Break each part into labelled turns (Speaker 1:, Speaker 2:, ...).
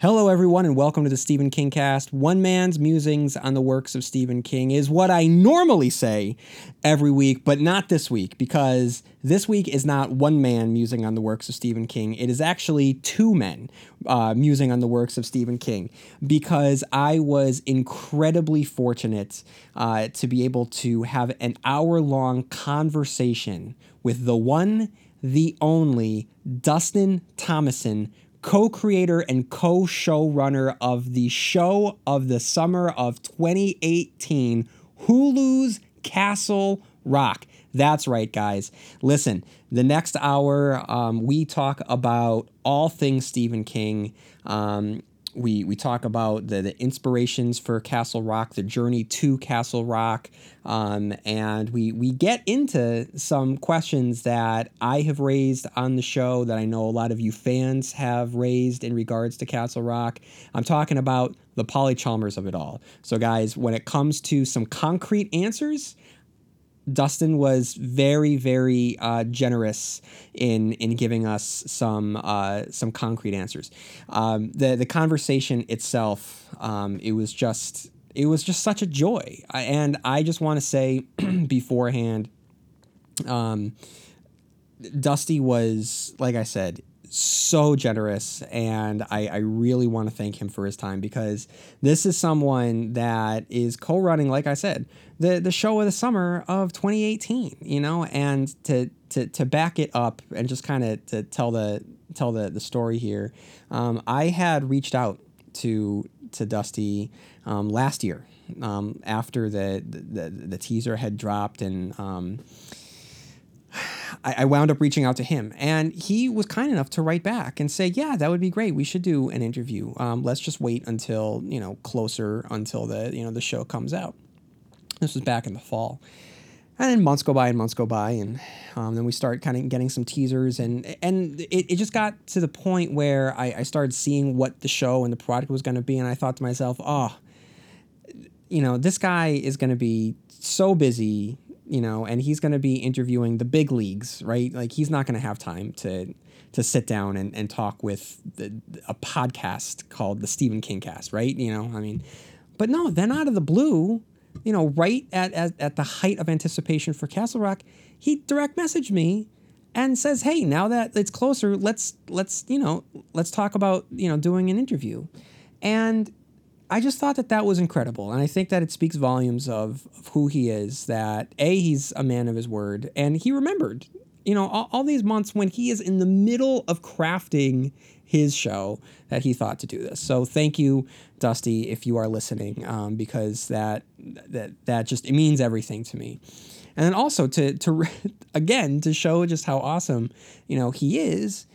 Speaker 1: Hello, everyone, and welcome to the Stephen King cast. One man's musings on the works of Stephen King is what I normally say every week, but not this week, because this week is not one man musing on the works of Stephen King. It is actually two men uh, musing on the works of Stephen King, because I was incredibly fortunate uh, to be able to have an hour long conversation with the one, the only Dustin Thomason co creator and co showrunner of the show of the summer of 2018, Hulu's Castle Rock. That's right, guys. Listen, the next hour, um, we talk about all things Stephen King. Um, we we talk about the, the inspirations for Castle Rock, the journey to Castle Rock, um, and we we get into some questions that I have raised on the show that I know a lot of you fans have raised in regards to Castle Rock. I'm talking about the Polly Chalmers of it all. So, guys, when it comes to some concrete answers, Dustin was very, very uh, generous in in giving us some uh, some concrete answers. Um, the the conversation itself, um, it was just it was just such a joy, and I just want to say beforehand, um, Dusty was like I said, so generous and I, I really want to thank him for his time because this is someone that is co-running like i said the, the show of the summer of 2018 you know? And to to, to back it up and just kind of to tell the tell the, the story here um, i had reached out to to dusty um, last year um, after the, the the teaser had dropped and um, I, I wound up reaching out to him, and he was kind enough to write back and say, "Yeah, that would be great. We should do an interview. Um, let's just wait until you know closer until the you know the show comes out." This was back in the fall, and then months go by and months go by, and um, then we start kind of getting some teasers, and and it, it just got to the point where I, I started seeing what the show and the product was going to be, and I thought to myself, "Oh." You know, this guy is going to be so busy you know, and he's going to be interviewing the big leagues, right? Like he's not going to have time to to sit down and, and talk with the, a podcast called the Stephen King Cast, right? You know, I mean, but no, then out of the blue, you know, right at, at, at the height of anticipation for Castle Rock, he direct messaged me and says, "Hey, now that it's closer, let's let's you know let's talk about you know doing an interview," and I just thought that that was incredible. And I think that it speaks volumes of, of who he is that A, he's a man of his word, and he remembered, you know, all, all these months when he is in the middle of crafting his show that he thought to do this. So thank you, Dusty, if you are listening, um, because that that that just it means everything to me. And then also to to again to show just how awesome you know he is.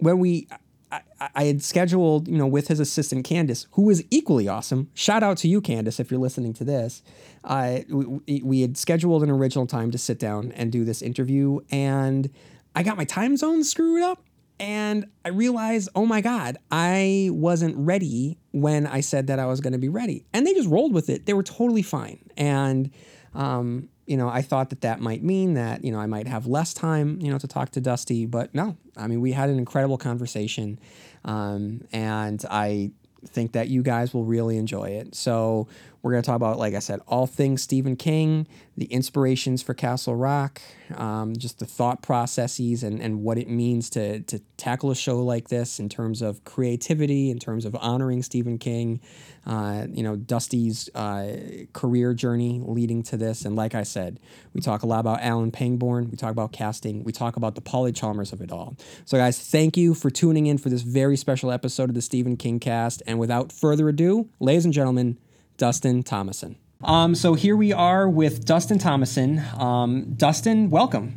Speaker 1: When we I, I had scheduled, you know, with his assistant Candace, who was equally awesome. Shout out to you, Candace, if you're listening to this. Uh, we, we had scheduled an original time to sit down and do this interview, and I got my time zone screwed up. And I realized, oh my God, I wasn't ready when I said that I was going to be ready. And they just rolled with it. They were totally fine. And, um, you know, I thought that that might mean that, you know, I might have less time, you know, to talk to Dusty, but no, I mean, we had an incredible conversation. Um, and I think that you guys will really enjoy it. So we're going to talk about, like I said, all things Stephen King, the inspirations for Castle Rock, um, just the thought processes and, and what it means to, to tackle a show like this in terms of creativity, in terms of honoring Stephen King, uh, you know, Dusty's uh, career journey leading to this. And like I said, we talk a lot about Alan Pangborn, we talk about casting, we talk about the Polly Chalmers of it all. So, guys, thank you for tuning in for this very special episode of the Stephen King cast. And without further ado, ladies and gentlemen, Dustin Thomason. Um, so here we are with Dustin Thomason. Um, Dustin, welcome.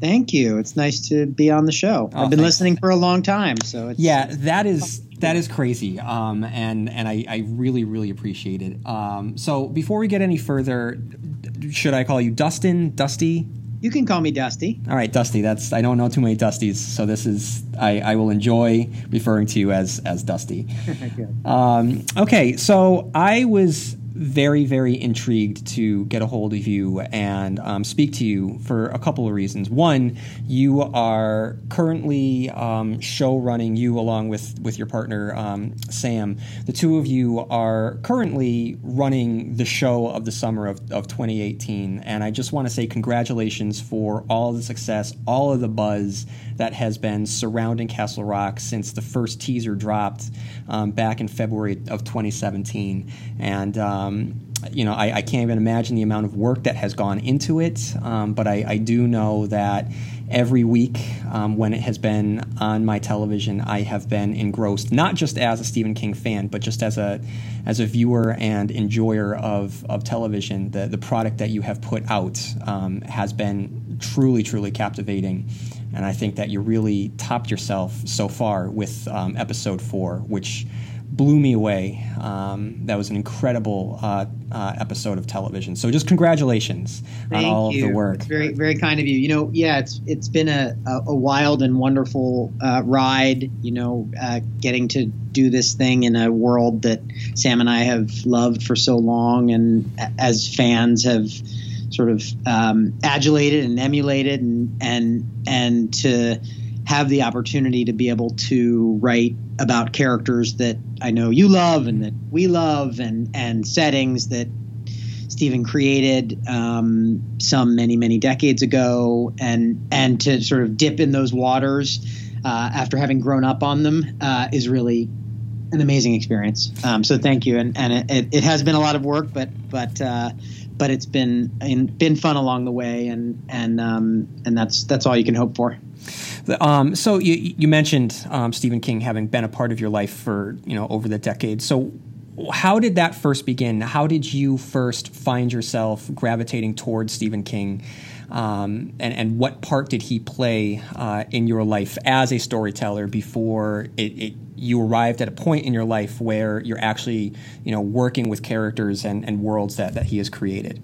Speaker 2: Thank you. It's nice to be on the show. Oh, I've been thanks. listening for a long time, so
Speaker 1: yeah, that is that is crazy, um, and and I, I really really appreciate it. Um, so before we get any further, should I call you Dustin, Dusty?
Speaker 2: You can call me Dusty.
Speaker 1: All right, Dusty. That's I don't know too many Dusties, so this is I, I will enjoy referring to you as as Dusty. um, okay, so I was very, very intrigued to get a hold of you and um, speak to you for a couple of reasons. One, you are currently um, show running, you along with, with your partner, um, Sam. The two of you are currently running the show of the summer of, of 2018. And I just want to say congratulations for all the success, all of the buzz that has been surrounding Castle Rock since the first teaser dropped um, back in February of 2017. And um, you know, I, I, can't even imagine the amount of work that has gone into it. Um, but I, I, do know that every week um, when it has been on my television, I have been engrossed, not just as a Stephen King fan, but just as a as a viewer and enjoyer of, of television. The the product that you have put out um, has been truly, truly captivating. And I think that you really topped yourself so far with um, episode four, which blew me away. Um, that was an incredible uh, uh, episode of television. So just congratulations
Speaker 2: Thank
Speaker 1: on all
Speaker 2: you.
Speaker 1: of the work.
Speaker 2: It's very very kind of you. You know, yeah, it's it's been a, a, wild and wonderful uh, ride. You know, uh, getting to do this thing in a world that Sam and I have loved for so long, and as fans have sort of um, adulated and emulated, and and and to have the opportunity to be able to write about characters that I know you love and that we love, and and settings that Stephen created um, some many many decades ago, and and to sort of dip in those waters uh, after having grown up on them uh, is really an amazing experience. Um, so thank you, and and it, it, has been a lot of work, but but uh, but it's been been fun along the way, and and um, and that's that's all you can hope for.
Speaker 1: Um, so you, you mentioned um, Stephen King having been a part of your life for you know over the decades. So how did that first begin? How did you first find yourself gravitating towards Stephen King? Um, and, and what part did he play uh, in your life as a storyteller before it, it, you arrived at a point in your life where you're actually you know working with characters and, and worlds that, that he has created?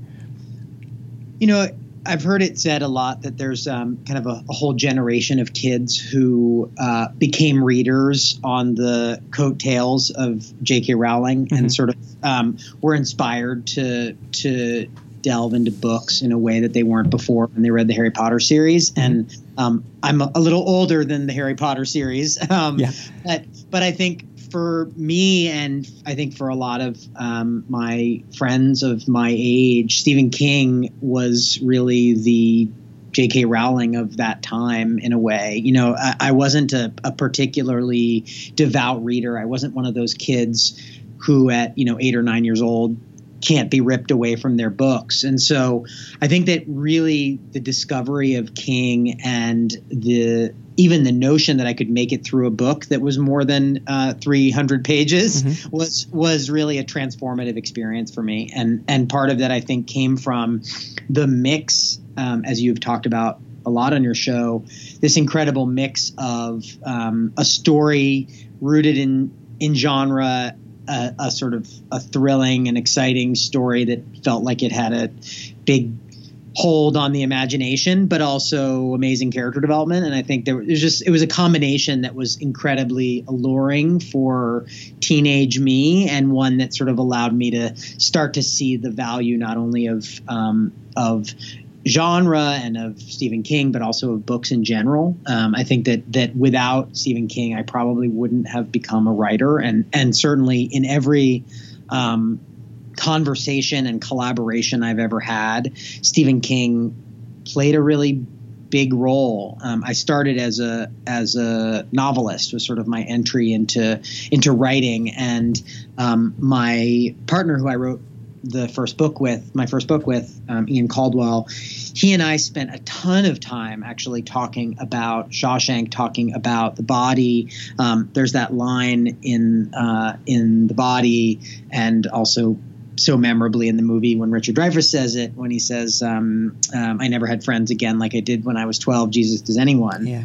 Speaker 2: You know, I've heard it said a lot that there's um, kind of a, a, whole generation of kids who uh, became readers on the coattails of J.K. Rowling mm-hmm. and sort of um, were inspired to to delve into books in a way that they weren't before when they read the Harry Potter series. Mm-hmm. And um, I'm a, a, little older than the Harry Potter series, um, yeah. but but I think for me, and I think for a lot of um, my friends of my age, Stephen King was really the J.K. Rowling of that time in a way. You know, I, I wasn't a, a, particularly devout reader. I wasn't one of those kids who, at you know eight or nine years old, can't be ripped away from their books. And so, I think that really the discovery of King and the even the notion that I could make it through a book that was more than uh, 300 pages mm-hmm. was was really a transformative experience for me, and and part of that I think came from the mix, um, as you've talked about a lot on your show, this incredible mix of um, a story rooted in in genre. A, a sort of a thrilling and exciting story that felt like it had a big hold on the imagination, but also amazing character development. And I think there was just it was a combination that was incredibly alluring for teenage me, and one that sort of allowed me to start to see the value not only of um, of genre and of Stephen King, but also of books in general. Um, I think that that without Stephen King, I probably wouldn't have become a writer, and and certainly in every um, conversation and collaboration I've ever had. Stephen King played a really big role. Um, I started as a as a novelist was sort of my entry into into writing, and um, my partner who I wrote the first book with, my first book with um, Ian Caldwell, he and I spent a ton of time actually talking about Shawshank, talking about the body. Um, there's that line in uh, in the body, and also so memorably in the movie when Richard Dreyfuss says it when he says, um, um, "I never had friends again like I did when I was 12." Jesus, does anyone?
Speaker 1: Yeah.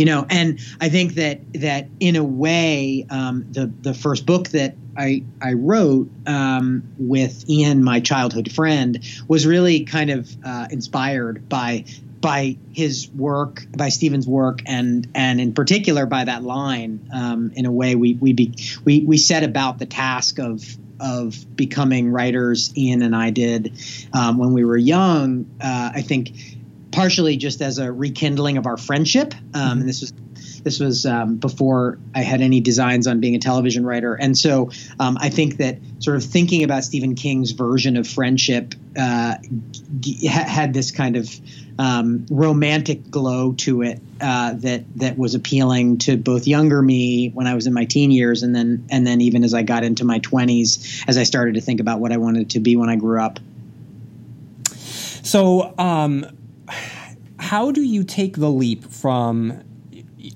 Speaker 2: You know, and I think that that in a way, um, the the first book that I I wrote um, with Ian, my childhood friend, was really kind of uh, inspired by by his work, by Stephen's work, and and in particular by that line. Um, in a way, we we be, we we set about the task of of becoming writers. Ian and I did um, when we were young. Uh, I think partially just as a rekindling of our friendship, um, mm-hmm. and this was this was um, before I had any designs on being a television writer. And so um, I think that sort of thinking about Stephen King's version of friendship uh, g- had this kind of um, romantic glow to it uh, that that was appealing to both younger me when I was in my teen years, and then and then even as I got into my twenties, as I started to think about what I wanted to be when I grew up.
Speaker 1: So, um, how do you take the leap from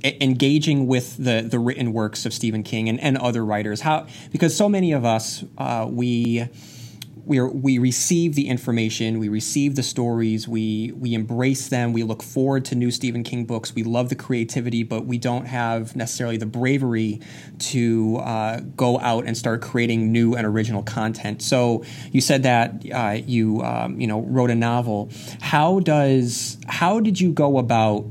Speaker 1: engaging with the the written works of Stephen King and, and other writers. How because so many of us uh, we we we receive the information, we receive the stories, we we embrace them, we look forward to new Stephen King books, we love the creativity, but we don't have necessarily the bravery to uh, go out and start creating new and original content. So you said that uh, you um, you know wrote a novel. How does how did you go about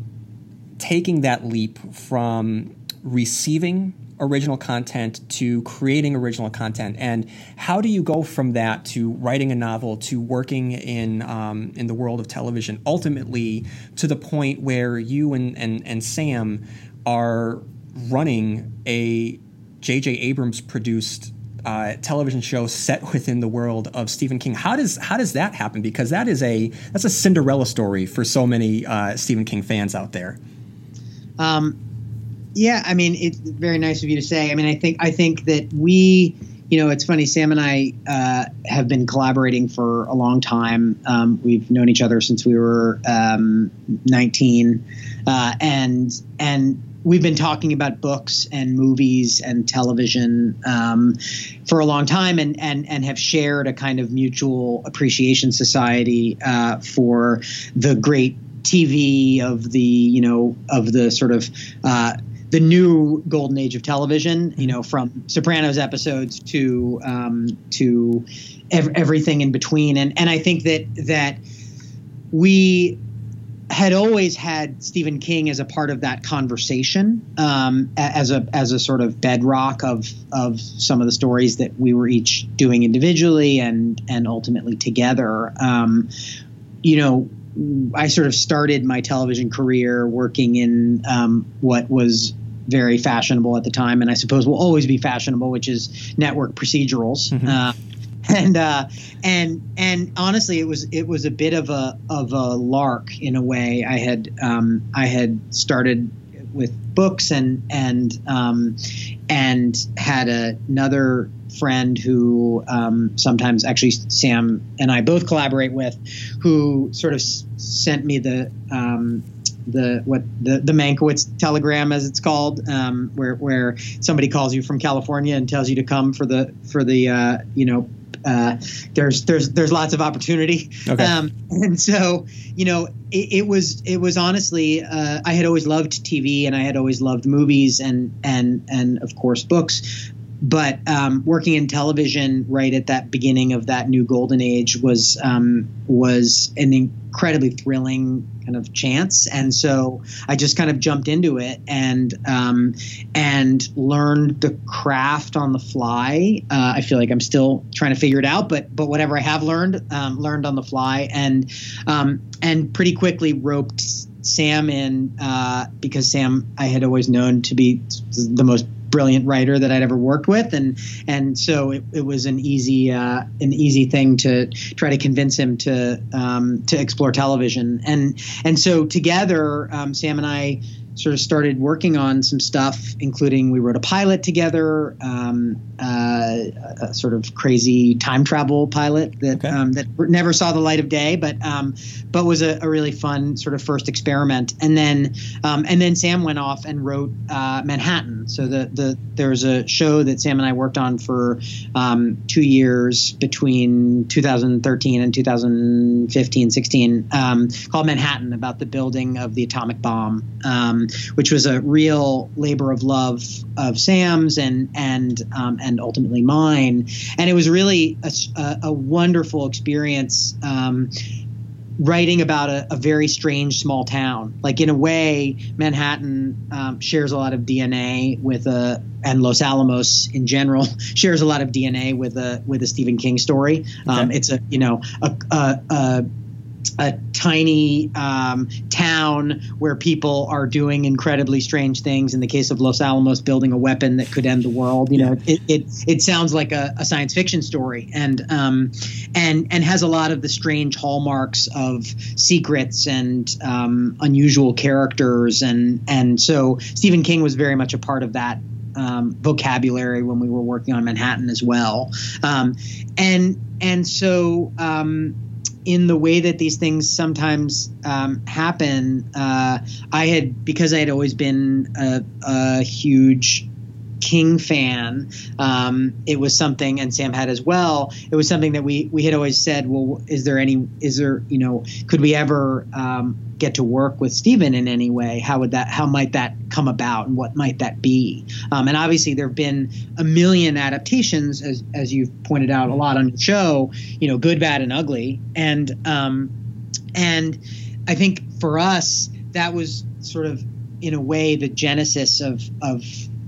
Speaker 1: taking that leap from receiving original content to creating original content and how do you go from that to writing a novel to working in um, in the world of television ultimately to the point where you and, and, and sam are running a j.j abrams produced uh, television show set within the world of Stephen King. How does how does that happen? Because that is a that's a Cinderella story for so many uh, Stephen King fans out there.
Speaker 2: Um, yeah, I mean, it's very nice of you to say. I mean, I think I think that we, you know, it's funny. Sam and I uh, have been collaborating for a long time. Um, we've known each other since we were um, 19, uh, and and we've been talking about books and movies and television um, for a long time, and and and have shared a kind of mutual appreciation society uh, for the great TV of the you know of the sort of uh, the new golden age of television. You know, from Sopranos episodes to um, to ev- everything in between, and and I think that that we had always had Stephen King as a part of that conversation, um, as a as a sort of bedrock of of some of the stories that we were each doing individually and and ultimately together. Um, you know, I sort of started my television career working in um, what was very fashionable at the time, and I suppose will always be fashionable, which is network procedurals. Mm-hmm. Uh, and uh, and and honestly, it was it was a bit of a of a lark in a way. I had um, I had started with books and and um, and had a, another friend who um, sometimes actually Sam and I both collaborate with, who sort of s- sent me the um, the what the the Mankiewicz telegram as it's called, um, where where somebody calls you from California and tells you to come for the for the uh, you know uh, there's there's there's lots of opportunity. Okay. Um, and so you know it, it was it was honestly uh, I had always loved TV and I had always loved movies and and and of course books. But um, working in television right at that beginning of that new golden age was um, was an incredibly thrilling kind of chance, and so I just kind of jumped into it and um, and learned the craft on the fly. Uh, I feel like I'm still trying to figure it out, but but whatever I have learned, um, learned on the fly, and um, and pretty quickly roped Sam in uh, because Sam I had always known to be the most brilliant writer that I'd ever worked with, and and so it, it was an easy uh, an easy thing to try to convince him to um, to explore television, and and so together, um, Sam and I sort of started working on some stuff, including we wrote a pilot together, um, uh, a sort of crazy time travel pilot that okay. um, that never saw the light of day, but um, but was a, a, really fun sort of first experiment. And then um, and then Sam went off and wrote uh, Manhattan. So the the there was a show that Sam and I worked on for um, two years between 2013 and 2015, 16, um, called Manhattan about the building of the atomic bomb. Um, which was a real labor of love of Sam's and and um, and ultimately mine. And it was really a, a, a wonderful experience. Um, writing about a, a, very strange small town. Like in a way, Manhattan um, shares a lot of DNA with a, and Los Alamos in general shares a lot of DNA with a with a Stephen King story. Um, okay. It's a you know a, a, a a tiny um, town where people are doing incredibly strange things. In the case of Los Alamos, building a weapon that could end the world. You know, it it, it sounds like a, a science fiction story, and um, and and has a lot of the strange hallmarks of secrets and um, unusual characters, and and so Stephen King was very much a part of that um, vocabulary when we were working on Manhattan as well. Um, and and so um, in the way that these things sometimes um, happen, uh, I had because I had always been a, a huge King fan. Um, it was something, and Sam had as well. It was something that we we had always said. Well, is there any? Is there you know? Could we ever um, get to work with Stephen in any way? How would that? How might that come about, and what might that be? Um, and obviously, there have been a million adaptations, as as you've pointed out a lot on the show. You know, good, bad, and ugly, and um, and I think for us that was sort of in a way the genesis of of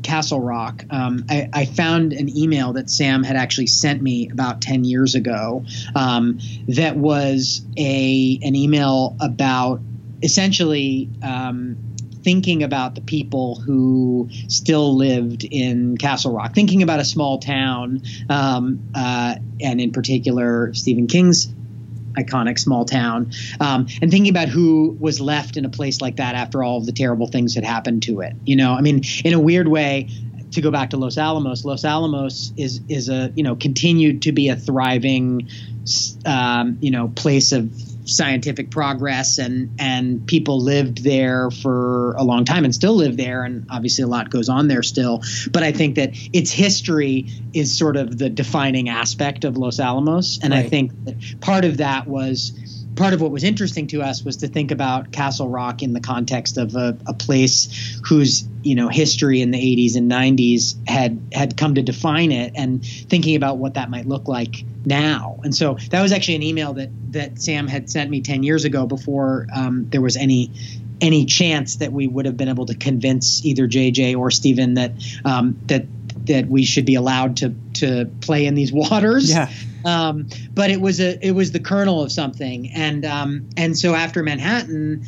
Speaker 2: Castle Rock, um, I, I, found an email that Sam had actually sent me about 10 years ago um, that was a an email about essentially um, thinking about the people who still lived in Castle Rock, thinking about a small town, um, uh, and in particular Stephen King's iconic small town, um, and thinking about who was left in a place like that after all of the terrible things had happened to it. You know, I mean, in a weird way, to go back to Los Alamos, Los Alamos is is a you know continued to be a thriving, um, you know, place of scientific progress and and people lived there for a long time and still live there and obviously a lot goes on there still but i think that its history is sort of the defining aspect of los alamos and right. i think that part of that was part of what was interesting to us was to think about Castle Rock in the context of a, a, place whose you know history in the 80s and 90s had had come to define it, and thinking about what that might look like now. And so that was actually an email that that Sam had sent me 10 years ago before um, there was any any chance that we would have been able to convince either JJ or Stephen that um, that that we should be allowed to to play in these waters.
Speaker 1: Yeah.
Speaker 2: Um, but it was a it was the kernel of something, and um, and so after Manhattan,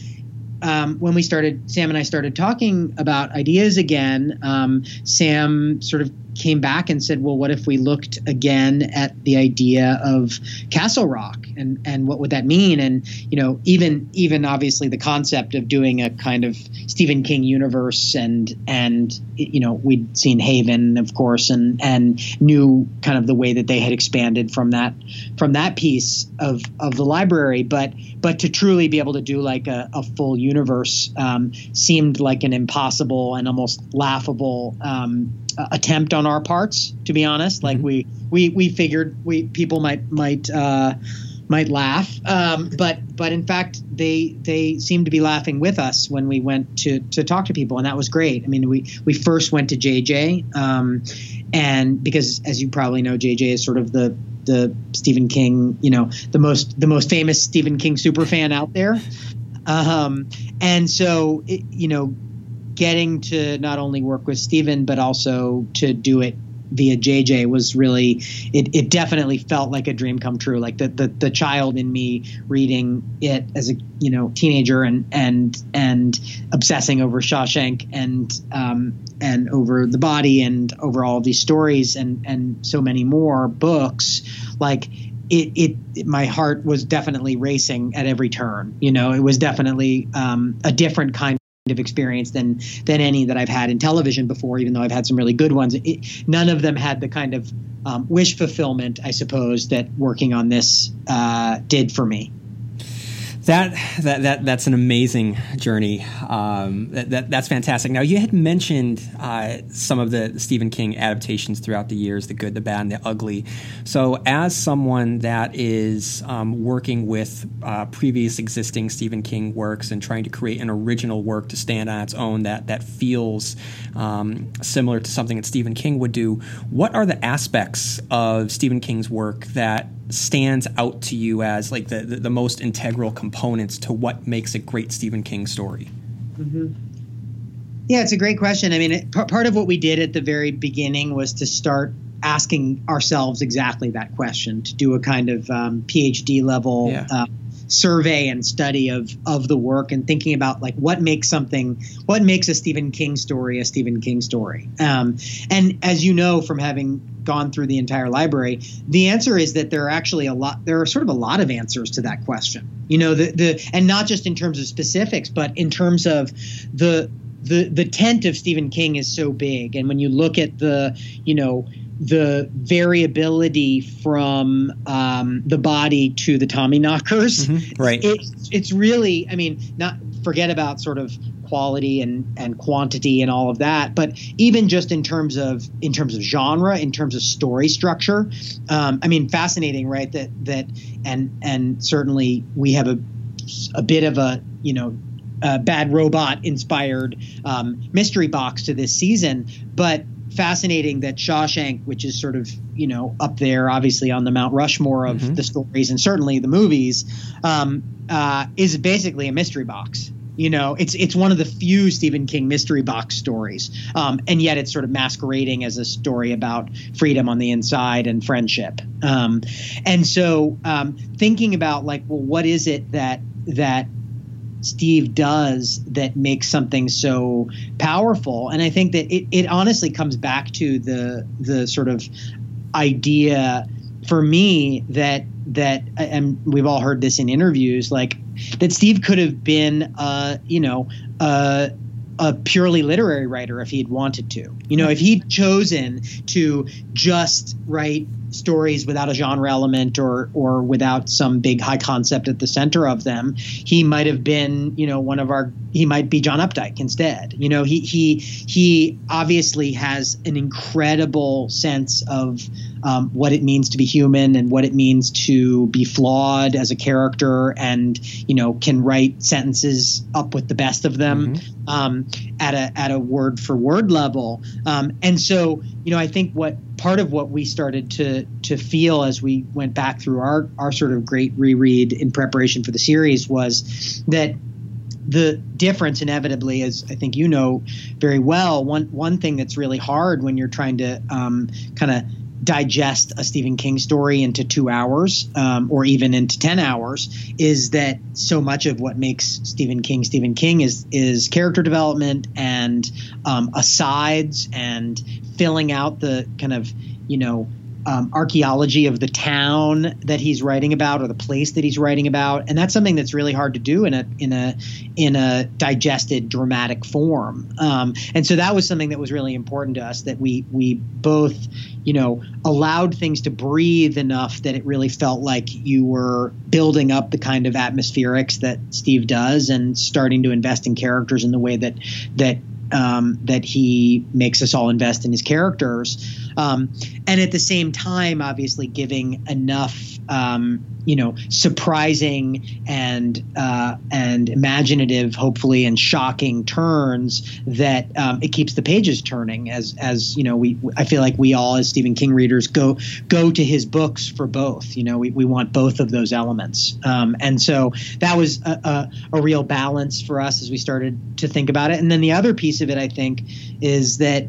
Speaker 2: um, when we started, Sam and I started talking about ideas again. Um, Sam sort of came back and said, "Well, what if we looked again at the idea of Castle Rock and and what would that mean?" And you know, even even obviously the concept of doing a kind of Stephen King universe and and you know we'd seen Haven, of course, and and knew kind of the way that they had expanded from that from that piece of of the library, but but to truly be able to do like a, a full universe um, seemed like an impossible and almost laughable um, attempt on our parts. To be honest, like mm-hmm. we we we figured we people might might. Uh, might laugh, um, but but in fact they they seemed to be laughing with us when we went to to talk to people, and that was great. I mean, we we first went to JJ, um, and because as you probably know, JJ is sort of the the Stephen King, you know, the most the most famous Stephen King super fan out there. Um, and so, it, you know, getting to not only work with Stephen, but also to do it via JJ was really it, it definitely felt like a dream come true like the, the the child in me reading it as a you know teenager and and and obsessing over Shawshank and um and over the body and over all these stories and and so many more books like it, it, it, my heart was definitely racing at every turn. You know, it was definitely um, a different kind of experience than than any that I've had in television before. Even though I've had some really good ones, it, none of them had the kind of um, wish fulfillment, I suppose, that working on this uh, did for me.
Speaker 1: That, that that that's an amazing journey. Um, that, that, that's fantastic. Now you had mentioned uh, some of the Stephen King adaptations throughout the years, the good, the bad, and the ugly. So as someone that is um, working with uh, previous existing Stephen King works and trying to create an original work to stand on its own that that feels um, similar to something that Stephen King would do, what are the aspects of Stephen King's work that stands out to you as like the, the, the most integral components to what makes a great Stephen King story?
Speaker 2: Mm-hmm. Yeah, it's a great question. I mean, it, p- part of what we did at the very beginning was to start asking ourselves exactly that question, to do a kind of um, PhD level yeah. uh, survey and study of of the work and thinking about like what makes something what makes a Stephen King story a Stephen King story. Um, and as you know from having gone through the entire library, the answer is that there are actually a lot there are sort of a lot of answers to that question. You know, the the and not just in terms of specifics, but in terms of the the the tent of Stephen King is so big and when you look at the, you know, the variability from um, the body to the Tommyknockers.
Speaker 1: Mm-hmm. Right.
Speaker 2: It's it's really, I mean, not forget about sort of quality and and quantity and all of that, but even just in terms of in terms of genre, in terms of story structure, um, I mean, fascinating, right? That that and and certainly we have a a bit of a you know uh, bad robot inspired um, mystery box to this season, but fascinating that Shawshank, which is sort of you know up there, obviously on the Mount Rushmore of mm-hmm. the stories and certainly the movies, um, uh, is basically a mystery box. You know, it's it's one of the few Stephen King mystery box stories, um, and yet it's sort of masquerading as a story about freedom on the inside and friendship. Um, and so, um, thinking about like, well, what is it that that Steve does that makes something so powerful. And I think that it, it honestly comes back to the the sort of idea for me that that and we've all heard this in interviews like that Steve could have been uh you know uh a purely literary writer if he'd wanted to. You know, if he'd chosen to just write stories without a genre element or or without some big high concept at the center of them, he might have been, you know, one of our he might be John Updike instead. You know, he he he obviously has an incredible sense of um, what it means to be human and what it means to be flawed as a character, and you know, can write sentences up with the best of them mm-hmm. um, at a at a word for word level. Um, and so, you know, I think what part of what we started to to feel as we went back through our our sort of great reread in preparation for the series was that the difference inevitably is I think you know very well one one thing that's really hard when you're trying to um, kind of digest a Stephen King story into two hours um, or even into 10 hours is that so much of what makes Stephen King Stephen King is is character development and um, asides and filling out the kind of you know um, archaeology of the town that he's writing about or the place that he's writing about, and that's something that's really hard to do in a in a in a digested dramatic form. Um, and so that was something that was really important to us that we we both you know allowed things to breathe enough that it really felt like you were building up the kind of atmospherics that Steve does and starting to invest in characters in the way that that um, that he makes us all invest in his characters um, and at the same time, obviously giving enough, um, you know, surprising and uh, and imaginative, hopefully, and shocking turns that um, it keeps the pages turning. As as you know, we I feel like we all as Stephen King readers go go to his books for both. You know, we, we want both of those elements, um, and so that was a, a, a real balance for us as we started to think about it. And then the other piece of it, I think, is that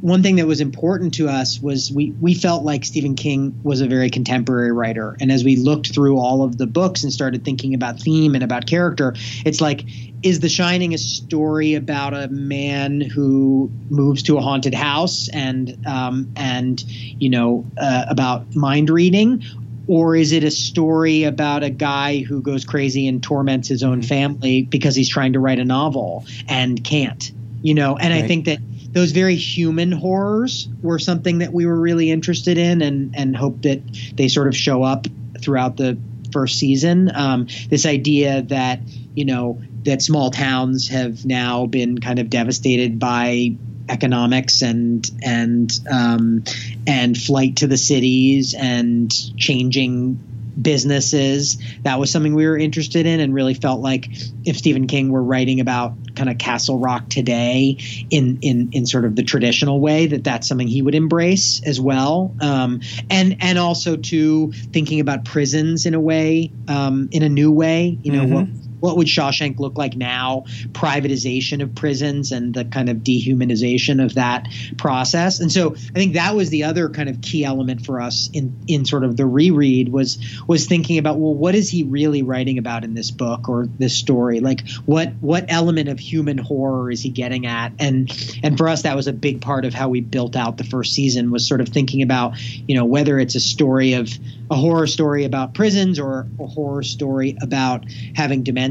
Speaker 2: one thing that was important to us was we we felt like Stephen King was a very contemporary writer, and as we looked through all of the books and started thinking about theme and about character, it's like, is The Shining a story about a man who moves to a haunted house and um, and you know uh, about mind reading, or is it a story about a guy who goes crazy and torments his own family because he's trying to write a novel and can't? You know, and right. I think that those very human horrors were something that we were really interested in and and hope that they sort of show up throughout the first season. Um, this idea that you know that small towns have now been kind of devastated by economics and and um, and flight to the cities and changing businesses. That was something we were interested in and really felt like if Stephen King were writing about kind of Castle Rock today in in in sort of the traditional way, that that's something he would embrace as well. Um, and and also to thinking about prisons in a way, um, in a new way. You know mm-hmm. what what would Shawshank look like now? Privatization of prisons and the kind of dehumanization of that process. And so I think that was the other kind of key element for us in in sort of the reread was was thinking about well, what is he really writing about in this book or this story? Like what what element of human horror is he getting at? And and for us, that was a big part of how we built out the first season was sort of thinking about you know whether it's a story of a horror story about prisons or a horror story about having dementia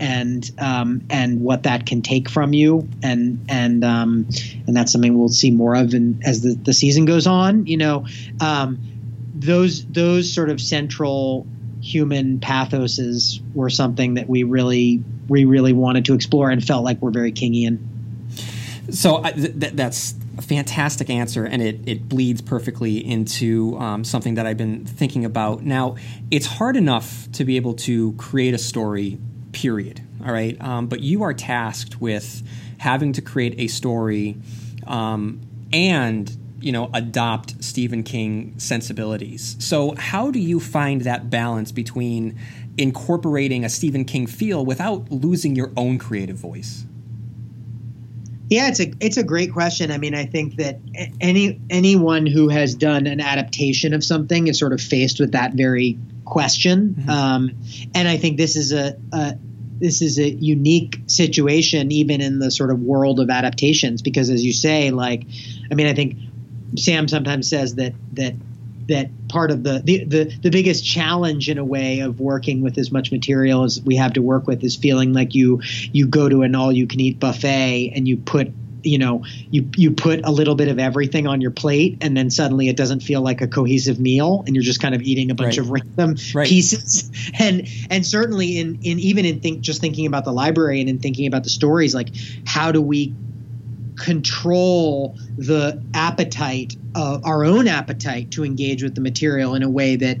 Speaker 2: and um, and what that can take from you. And and um, and that's something we'll see more of in, as the, the season goes on you know. Um, those those sort of central human pathoses were something that we really we really wanted to explore and felt like we're very kingian.
Speaker 1: So th- that's fantastic answer, and it, it bleeds perfectly into um, something that I've been thinking about. Now, it's hard enough to be able to create a story, period. All right. Um, but you are tasked with having to create a story um, and you know adopt Stephen King sensibilities. So how do you find that balance between incorporating a Stephen King feel without losing your own creative voice?
Speaker 2: Yeah, it's a it's a great question. I mean, I think that any anyone who has done an adaptation of something is sort of faced with that very question. Mm-hmm. Um, and I think this is a, a this is a unique situation, even in the sort of world of adaptations, because as you say, like, I mean, I think Sam sometimes says that that that part of the, the, the the biggest challenge in a way of working with as much material as we have to work with is feeling like you you go to an all you can eat buffet and you put you know you you put a little bit of everything on your plate and then suddenly it doesn't feel like a cohesive meal and you're just kind of eating a bunch right. of random right. pieces and and certainly in in even in think just thinking about the library and in thinking about the stories like how do we control the appetite of our own appetite to engage with the material in a way that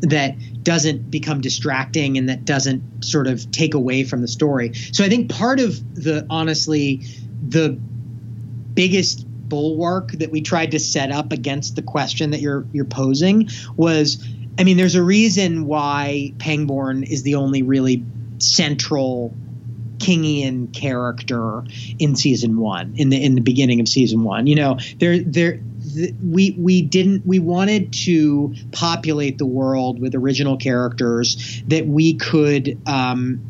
Speaker 2: that doesn't become distracting and that doesn't sort of take away from the story. So I think part of the honestly the biggest bulwark that we tried to set up against the question that you're you're posing was I mean there's a reason why Pangborn is the only really central Kingian character in season one, in the in the beginning of season one. You know, there there we we didn't we wanted to populate the world with original characters that we could um,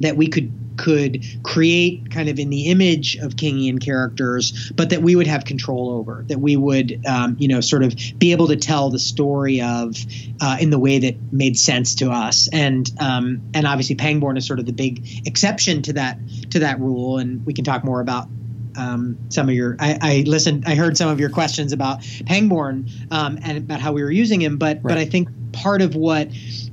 Speaker 2: that we could could create kind of in the image of Kingian characters, but that we would have control over, that we would, um, you know, sort of be able to tell the story of uh, in the way that made sense to us. And um, and obviously, Pangborn is sort of the big exception to that to that rule, and we can talk more about um, some of your I, I, listened I heard some of your questions about Pangborn um, and about how we were using him but right. but I think part of what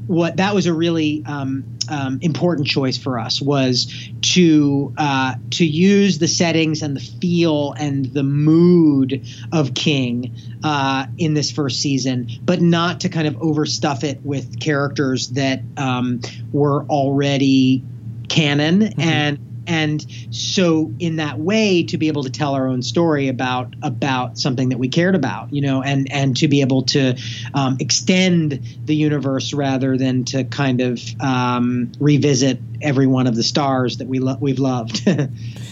Speaker 2: what that was a really um, um, important choice for us was to uh, to use the settings and the feel and the mood of King uh, in this first season, but not to kind of overstuff it with characters that um, were already canon mm-hmm. and and so in that way to be able to tell our own story about about something that we cared about you know and and to be able to um, extend the universe rather than to kind of um, revisit every one of the stars that we lo- we've loved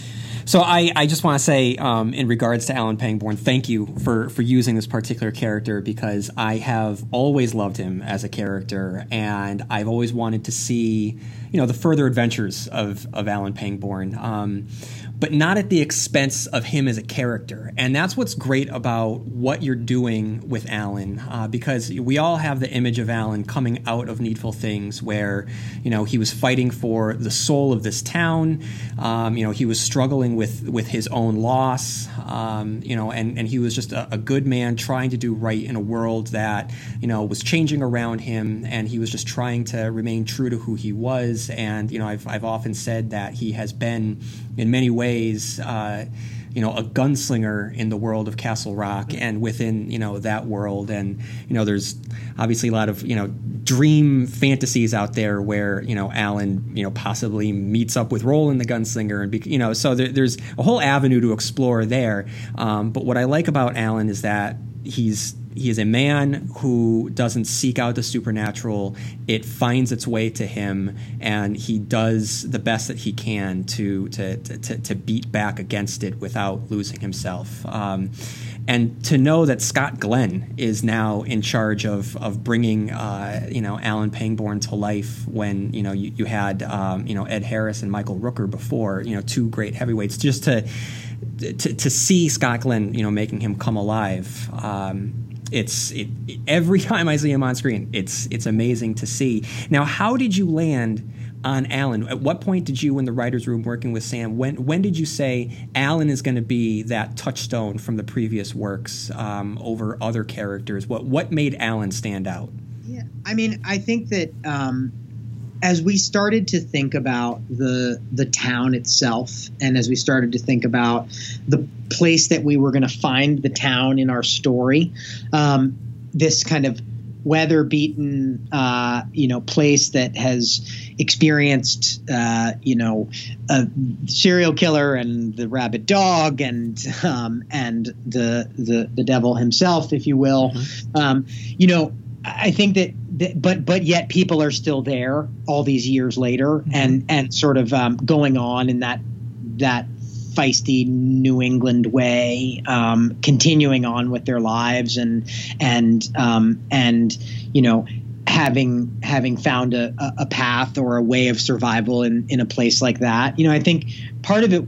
Speaker 1: So I, I just want to say, um, in regards to Alan Pangborn, thank you for for using this particular character because I have always loved him as a character, and I've always wanted to see, you know, the further adventures of of Alan Pangborn. Um, but not at the expense of him as a character. And that's what's great about what you're doing with Alan, uh, because we all have the image of Alan coming out of Needful Things, where you know he was fighting for the soul of this town. Um, you know, he was struggling with with his own loss. Um, you know, and and he was just a, a good man trying to do right in a world that you know was changing around him, and he was just trying to remain true to who he was. And you know, I've I've often said that he has been in many ways. Uh, you know, a gunslinger in the world of Castle Rock and within, you know, that world. And, you know, there's obviously a lot of, you know, dream fantasies out there where, you know, Alan, you know, possibly meets up with Roland the gunslinger. And, you know, so there, there's a whole avenue to explore there. Um, but what I like about Alan is that he's he is a man who doesn't seek out the supernatural. It finds its way to him, and he does the best that he can to to to, to beat back against it without losing himself. Um, and to know that Scott Glenn is now in charge of of bringing uh, you know Alan Pangborn to life when you know you, you had um, you know Ed Harris and Michael Rooker before you know two great heavyweights just to to, to see Scott Glenn you know making him come alive. Um, it's it, every time I see him on screen, it's it's amazing to see. Now, how did you land on Alan? At what point did you, in the writers' room, working with Sam, when when did you say Alan is going to be that touchstone from the previous works um, over other characters? What what made Alan stand out?
Speaker 2: Yeah, I mean, I think that. Um, as we started to think about the the town itself, and as we started to think about the place that we were going to find the town in our story, um, this kind of weather beaten, uh, you know, place that has experienced, uh, you know, a serial killer and the rabid dog and um, and the the the devil himself, if you will. Mm-hmm. Um, you know, I think that, that, but but yet people are still there all these years later, mm-hmm. and and sort of um, going on in that that feisty New England way, um, continuing on with their lives and and um, and you know having having found a, a path or a way of survival in in a place like that. You know, I think part of it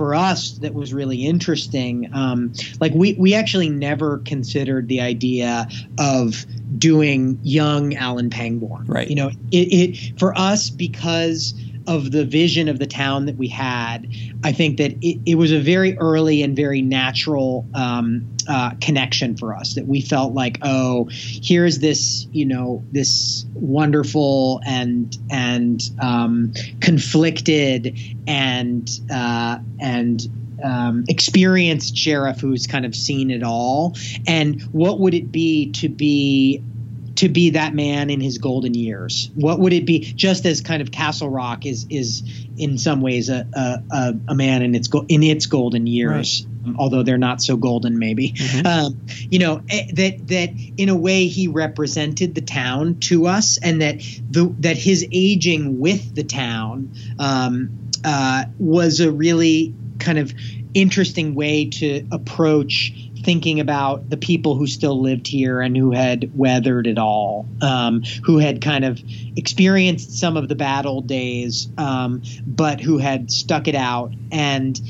Speaker 2: for us that was really interesting. Um, like we we actually never considered the idea of doing young Alan Pangborn.
Speaker 1: Right.
Speaker 2: You know, it, it for us because of the vision of the town that we had, I think that it, it was a very early and very natural um, uh, connection for us. That we felt like, oh, here's this, you know, this wonderful and and um, conflicted and uh, and um, experienced sheriff who's kind of seen it all. And what would it be to be to be that man in his golden years? What would it be? Just as kind of Castle Rock is is in some ways a a, a man in its go, in its golden years, right. although they're not so golden, maybe. Mm-hmm. Um, you know eh, that that in a way he represented the town to us, and that the that his aging with the town um, uh, was a really kind of interesting way to approach thinking about the people who still lived here and who had weathered it all, um, who had kind of experienced some of the bad old days, um, but who had stuck it out and.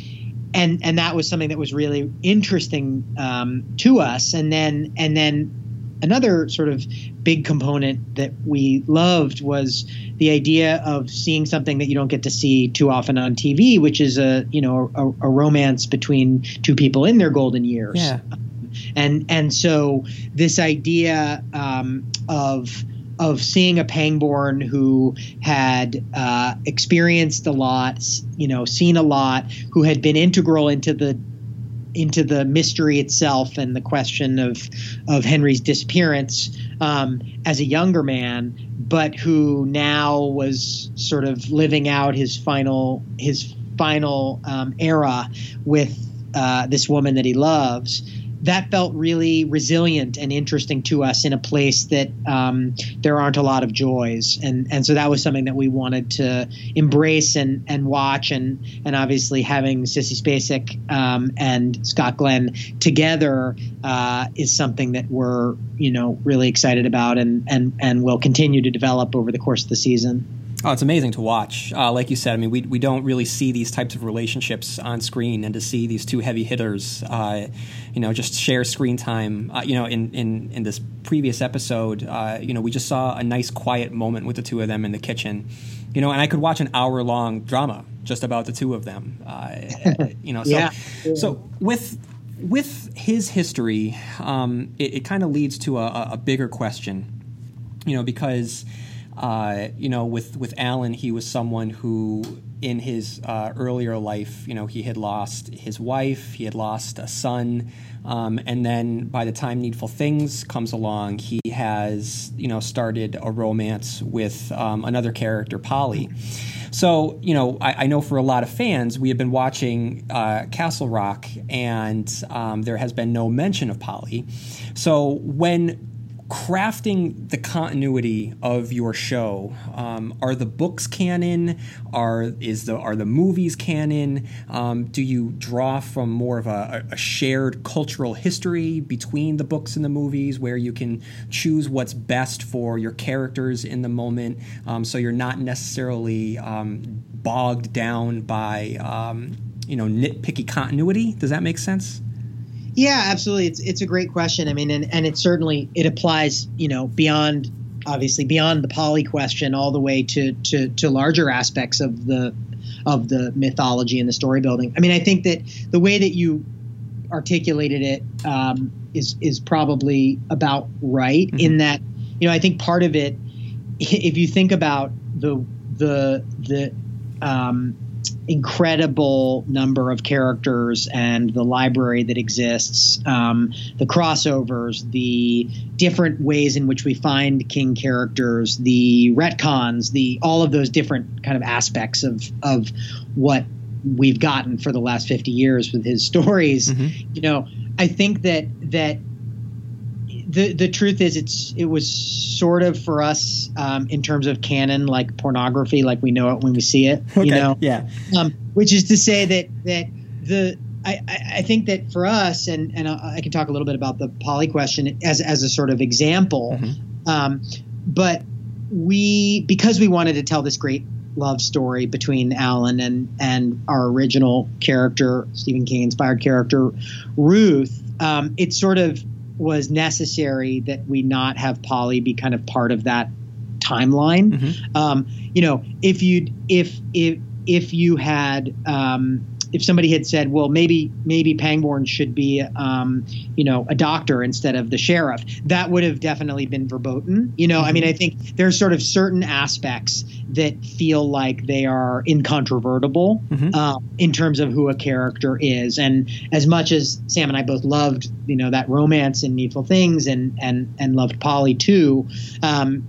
Speaker 2: And, and that was something that was really interesting um, to us. And then and then another sort of big component that we loved was the idea of seeing something that you don't get to see too often on TV, which is a you know a, a romance between two people in their golden years.
Speaker 1: Yeah.
Speaker 2: And and so this idea um, of of seeing a Pangborn who had uh, experienced a lot, you know, seen a lot, who had been integral into the into the mystery itself and the question of of Henry's disappearance um, as a younger man, but who now was sort of living out his final his final um, era with uh, this woman that he loves that felt really resilient and interesting to us in a place that um, there aren't a lot of joys, and and so that was something that we wanted to embrace and and watch, and and obviously having Sissy Spacek um, and Scott Glenn together uh, is something that we're you know really excited about, and and and will continue to develop over the course of the season.
Speaker 1: Oh, it's amazing to watch. Uh, like you said, I mean, we, we don't really see these types of relationships on screen, and to see these two heavy hitters, uh, you know, just share screen time. Uh, you know, in, in, in this previous episode, uh, you know, we just saw a nice quiet moment with the two of them in the kitchen. You know, and I could watch an hour long drama just about the two of them. Uh, you know, so
Speaker 2: Yeah.
Speaker 1: so with with his history, um, it, it kind of leads to a, a- a bigger question you know, because uh, you know, with with Alan, he was someone who, in his uh, earlier life, you know, he had lost his wife, he had lost a son, um, and then by the time Needful Things comes along, he has you know started a romance with um, another character, Polly. So, you know, I, I know for a lot of fans, we have been watching uh, Castle Rock, and um, there has been no mention of Polly. So, when crafting the continuity of your show um, are the books canon? Are is the are the movies canon? Um, do you draw from more of a, a shared cultural history between the books and the movies where you can choose what's best for your characters in the moment um, so you're not necessarily um, bogged down by um, you know nitpicky continuity? Does that make sense
Speaker 2: Yeah, absolutely. It's it's a great question. I mean, and, and it certainly it applies, you know, beyond obviously beyond the Polly question all the way to to to larger aspects of the of the mythology and the story building. I mean, I think that the way that you articulated it um, is is probably about right in that you know I think part of it if you think about the the the um, incredible number of characters and the library that exists, um, the crossovers, the different ways in which we find King characters, the retcons, the all of those different kind of aspects of of what we've gotten for the last 50 years with his stories. You know, I think that that the the truth is it's it was sort of for us um, in terms of canon like pornography like we know it when we see it you know?
Speaker 1: yeah.
Speaker 2: Um, which is to say that that the I, I think that for us and and I can talk a little bit about the Polly question as as a sort of example. Um, but we because we wanted to tell this great love story between Alan and and our original character Stephen King inspired character Ruth um, it sort of was necessary that we not have Polly be kind of part of that timeline. Um, you know, if you if if if you had um, if somebody had said, well, maybe maybe Pangborn should be um, you know a doctor instead of the sheriff, that would have definitely been verboten. You know, I mean, I think there's sort of certain aspects that feel like they are incontrovertible um, in terms of who a character is. And as much as Sam and I both loved, you know, that romance in Needful Things and and and loved Polly too, um,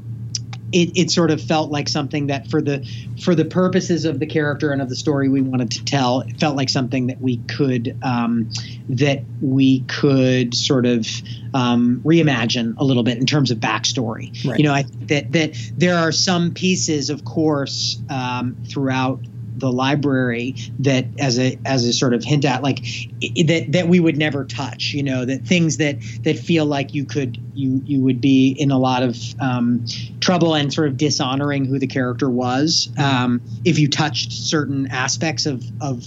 Speaker 2: it, it sort of felt like something that for the for the purposes of the character and of the story we wanted to tell, it felt like something that we could um, that we could sort of um, reimagine a little bit in terms of backstory.
Speaker 1: Right.
Speaker 2: You know, I that that there are some pieces, of course, um, throughout the library that as a as a sort of hint at like that that we would never touch you know that things that that feel like you could you you would be in a lot of um, trouble and sort of dishonoring who the character was. Um, if you touched certain aspects of of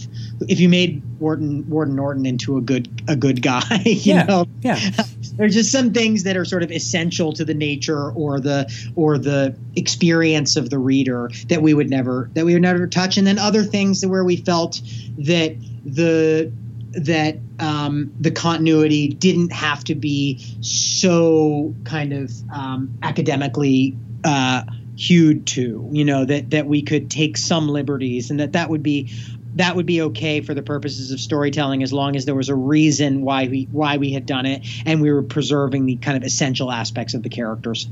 Speaker 2: if you made Warden Warden Norton into a good a good guy you
Speaker 1: yeah.
Speaker 2: know?
Speaker 1: Yeah
Speaker 2: there's just some things that are sort of essential to the nature or the or the experience of the reader that we would never that we would never touch. And then other things where we felt that the that um, the continuity didn't have to be so kind of um, academically uh, hewed to you know that that we could take some liberties and that that would be that would be okay for the purposes of storytelling as long as there was a reason why we why we had done it and we were preserving the kind of essential aspects of the characters.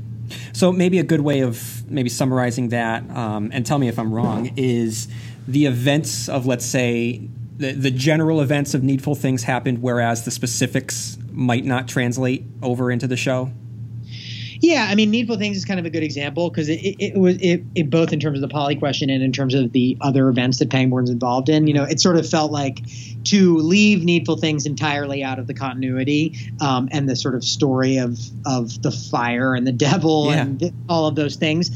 Speaker 1: So maybe a good way of maybe summarizing that, um, and tell me if I'm wrong, is the events of let's say the the general events of needful things happened, whereas the specifics might not translate over into the show.
Speaker 2: Yeah, I mean, Needful Things is kind of a good example because it, it, it was it, it both in terms of the Polly question and in terms of the other events that Pangborn's involved in. You know, it sort of felt like to leave Needful Things entirely out of the continuity um, and the sort of story of of the fire and the devil
Speaker 1: Yeah.
Speaker 2: and all of those things.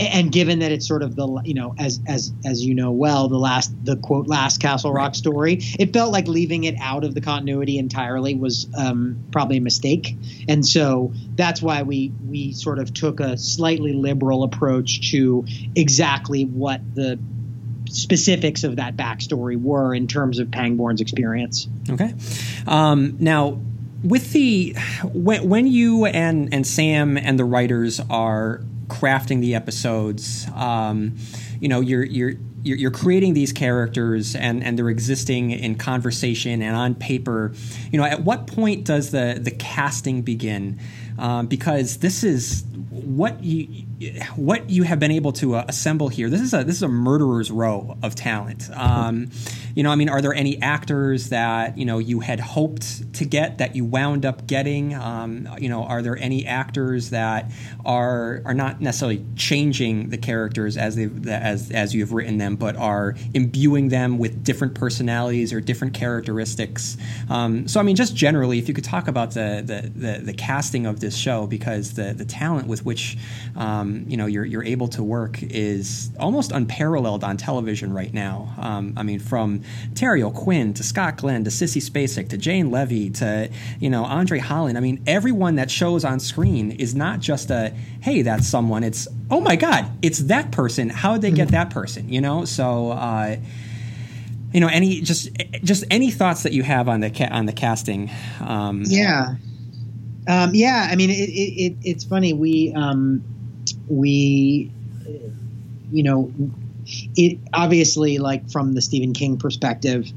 Speaker 2: And given that it's sort of the you know as as as you know well the last the quote last Castle Rock story, it felt like leaving it out of the continuity entirely was um, probably a mistake, and so that's why we we sort of took a slightly liberal approach to exactly what the specifics of that backstory were in terms of Pangborn's experience.
Speaker 1: Okay, um, now with the when, when you and and Sam and the writers are crafting the episodes, um, you know, you're you're you're, creating these characters and, and they're existing in conversation and on paper. You know, at what point does the the casting begin? Um, because this is what you what you have been able to uh, assemble here. This is a this is a murderer's row of talent. Um, you know, I mean, are there any actors that you know you had hoped to get that you wound up getting? Um, you know, are there any actors that are are not necessarily changing the characters as they as as you have written them, but are imbuing them with different personalities or different characteristics? Um, so, I mean, just generally, if you could talk about the the, the, the casting of this show, because the the talent with which um, you know you're you're able to work is almost unparalleled on television right now. Um, I mean, from Terry O'Quinn to Scott Glenn to Sissy Spacek to Jane Levy to you know Andre Holland. I mean, everyone that shows on screen is not just a hey, that's someone. It's oh my god, it's that person. How did they get mm-hmm. that person? You know, so. Uh, you know, any just just any thoughts that you have on the ca- on the casting?
Speaker 2: Um, yeah, um, yeah, I mean, it, it, it, it's funny. We um, we, you know, it obviously like from the Stephen King perspective,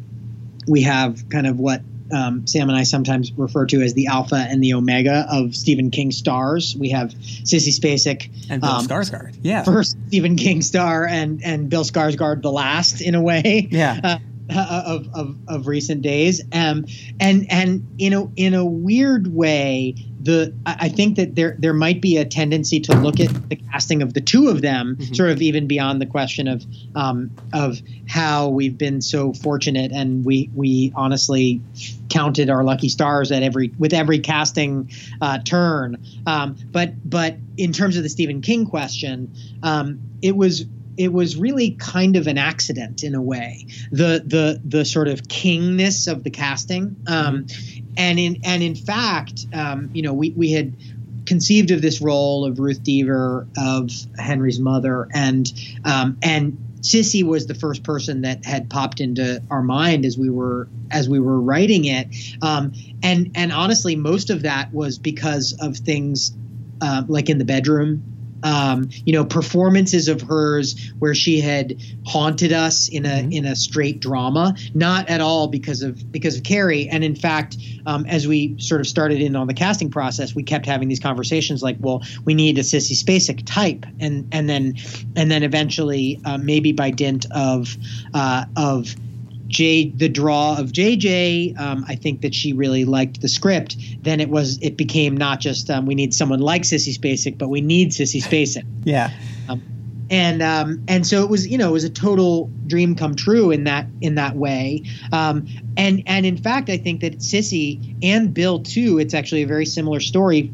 Speaker 2: we have kind of what um, Sam and I sometimes refer to as the alpha and the omega of Stephen King stars. We have Sissy Spacek
Speaker 1: and Bill um, Skarsgård, yeah,
Speaker 2: first Stephen King star, and and Bill Skarsgård the last in a way,
Speaker 1: yeah. Uh,
Speaker 2: of, of, of recent days. Um, and and in a in a weird way, the I think that there there might be a tendency to look at the casting of the two of them, mm-hmm. sort of even beyond the question of um, of how we've been so fortunate, and we we honestly counted our lucky stars at every with every casting uh, turn. Um, but but in terms of the Stephen King question, um, it was it was really kind of an accident in a way. The the the sort of kingness of the casting, um, and in and in fact, um, you know, we we had conceived of this role of Ruth Deaver of Henry's mother, and um, and Sissy was the first person that had popped into our mind as we were as we were writing it, um, and and honestly, most of that was because of things uh, like in the bedroom um, you know, performances of hers where she had haunted us in a mm-hmm. in a straight drama, not at all because of because of Carrie. And in fact, um, as we sort of started in on the casting process, we kept having these conversations like, well, we need a Sissy Spacek type, and and then and then eventually, uh, maybe by dint of uh, of J the draw of JJ, um, I think that she really liked the script. Then it was it became not just um, we need someone like Sissy Spacek, but we need Sissy Spacek.
Speaker 1: yeah.
Speaker 2: Um, and um, and so it was you know it was a total dream come true in that in that way. Um, and and in fact, I think that Sissy and Bill too. It's actually a very similar story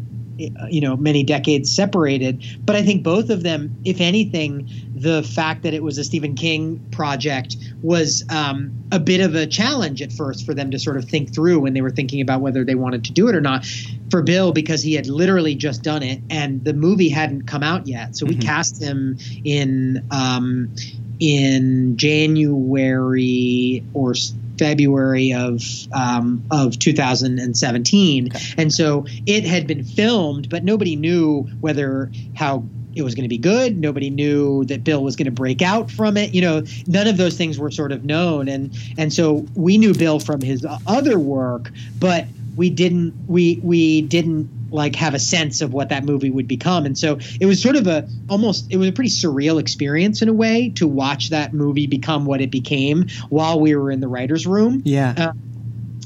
Speaker 2: you know many decades separated but i think both of them if anything the fact that it was a stephen king project was um, a bit of a challenge at first for them to sort of think through when they were thinking about whether they wanted to do it or not for bill because he had literally just done it and the movie hadn't come out yet so we mm-hmm. cast him in um, in january or February of um, of 2017, okay. and so it had been filmed, but nobody knew whether how it was going to be good. Nobody knew that Bill was going to break out from it. You know, none of those things were sort of known, and and so we knew Bill from his other work, but we didn't we we didn't like have a sense of what that movie would become. And so it was sort of a almost it was a pretty surreal experience in a way to watch that movie become what it became while we were in the writers room.
Speaker 1: Yeah. Uh,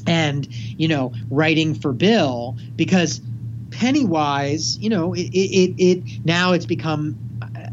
Speaker 2: and you know writing for bill because pennywise you know it, it, it now it's become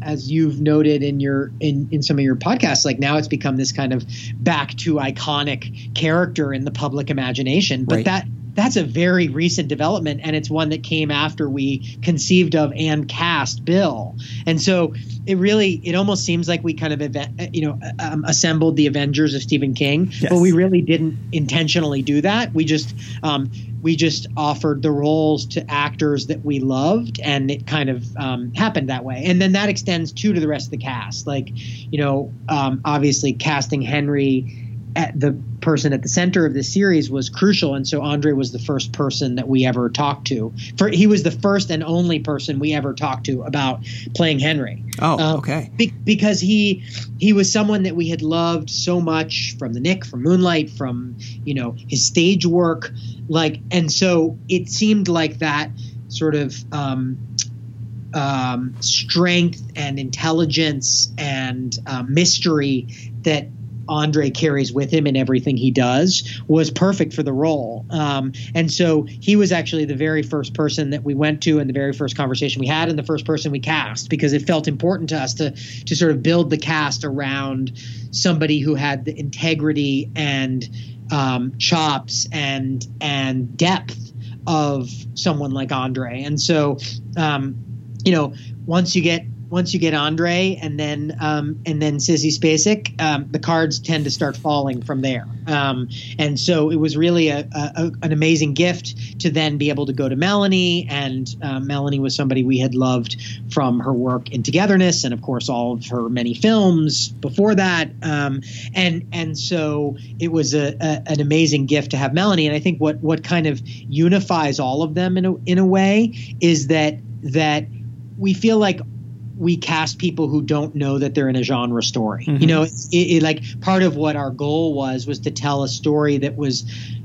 Speaker 2: as you've noted in your in in some of your podcasts like now it's become this kind of back to iconic character in the public imagination. But right. that that's a very recent development, and it's one that came after we conceived of and cast Bill. And so it really, it almost seems like we kind of, event, you know, um, assembled the Avengers of Stephen King, yes. but we really didn't intentionally do that. We just, um, we just offered the roles to actors that we loved, and it kind of um, happened that way. And then that extends too to the rest of the cast. Like, you know, um, obviously casting Henry at the person at the center of the series was crucial and so andre was the first person that we ever talked to. For he was the first and only person we ever talked to about playing henry.
Speaker 1: Oh um, okay.
Speaker 2: be, because he he was someone that we had loved so much from the Knick from moonlight from you know his stage work. Like and so it seemed like that sort of um, um, strength and intelligence and uh, mystery that Andre carries with him in everything he does was perfect for the role. Um, and so he was actually the very first person that we went to and the very first conversation we had and the first person we cast because it felt important to us to to sort of build the cast around somebody who had the integrity and um, chops and and depth of someone like Andre. And so um, you know, once you get once you get Andre and then um, and then Sissy Spacek, um, the cards tend to start falling from there. Um, and so it was really a, a, an amazing gift to then be able to go to Melanie, and uh, Melanie was somebody we had loved from her work in Togetherness, and of course all of her many films before that. Um, and and so it was a, a, an amazing gift to have Melanie. And I think what what kind of unifies all of them in a in a way is that that we feel like we cast people who don't know that they're in a genre story. Mm-hmm. You know, it, it, like part of what our goal was was to tell a story that was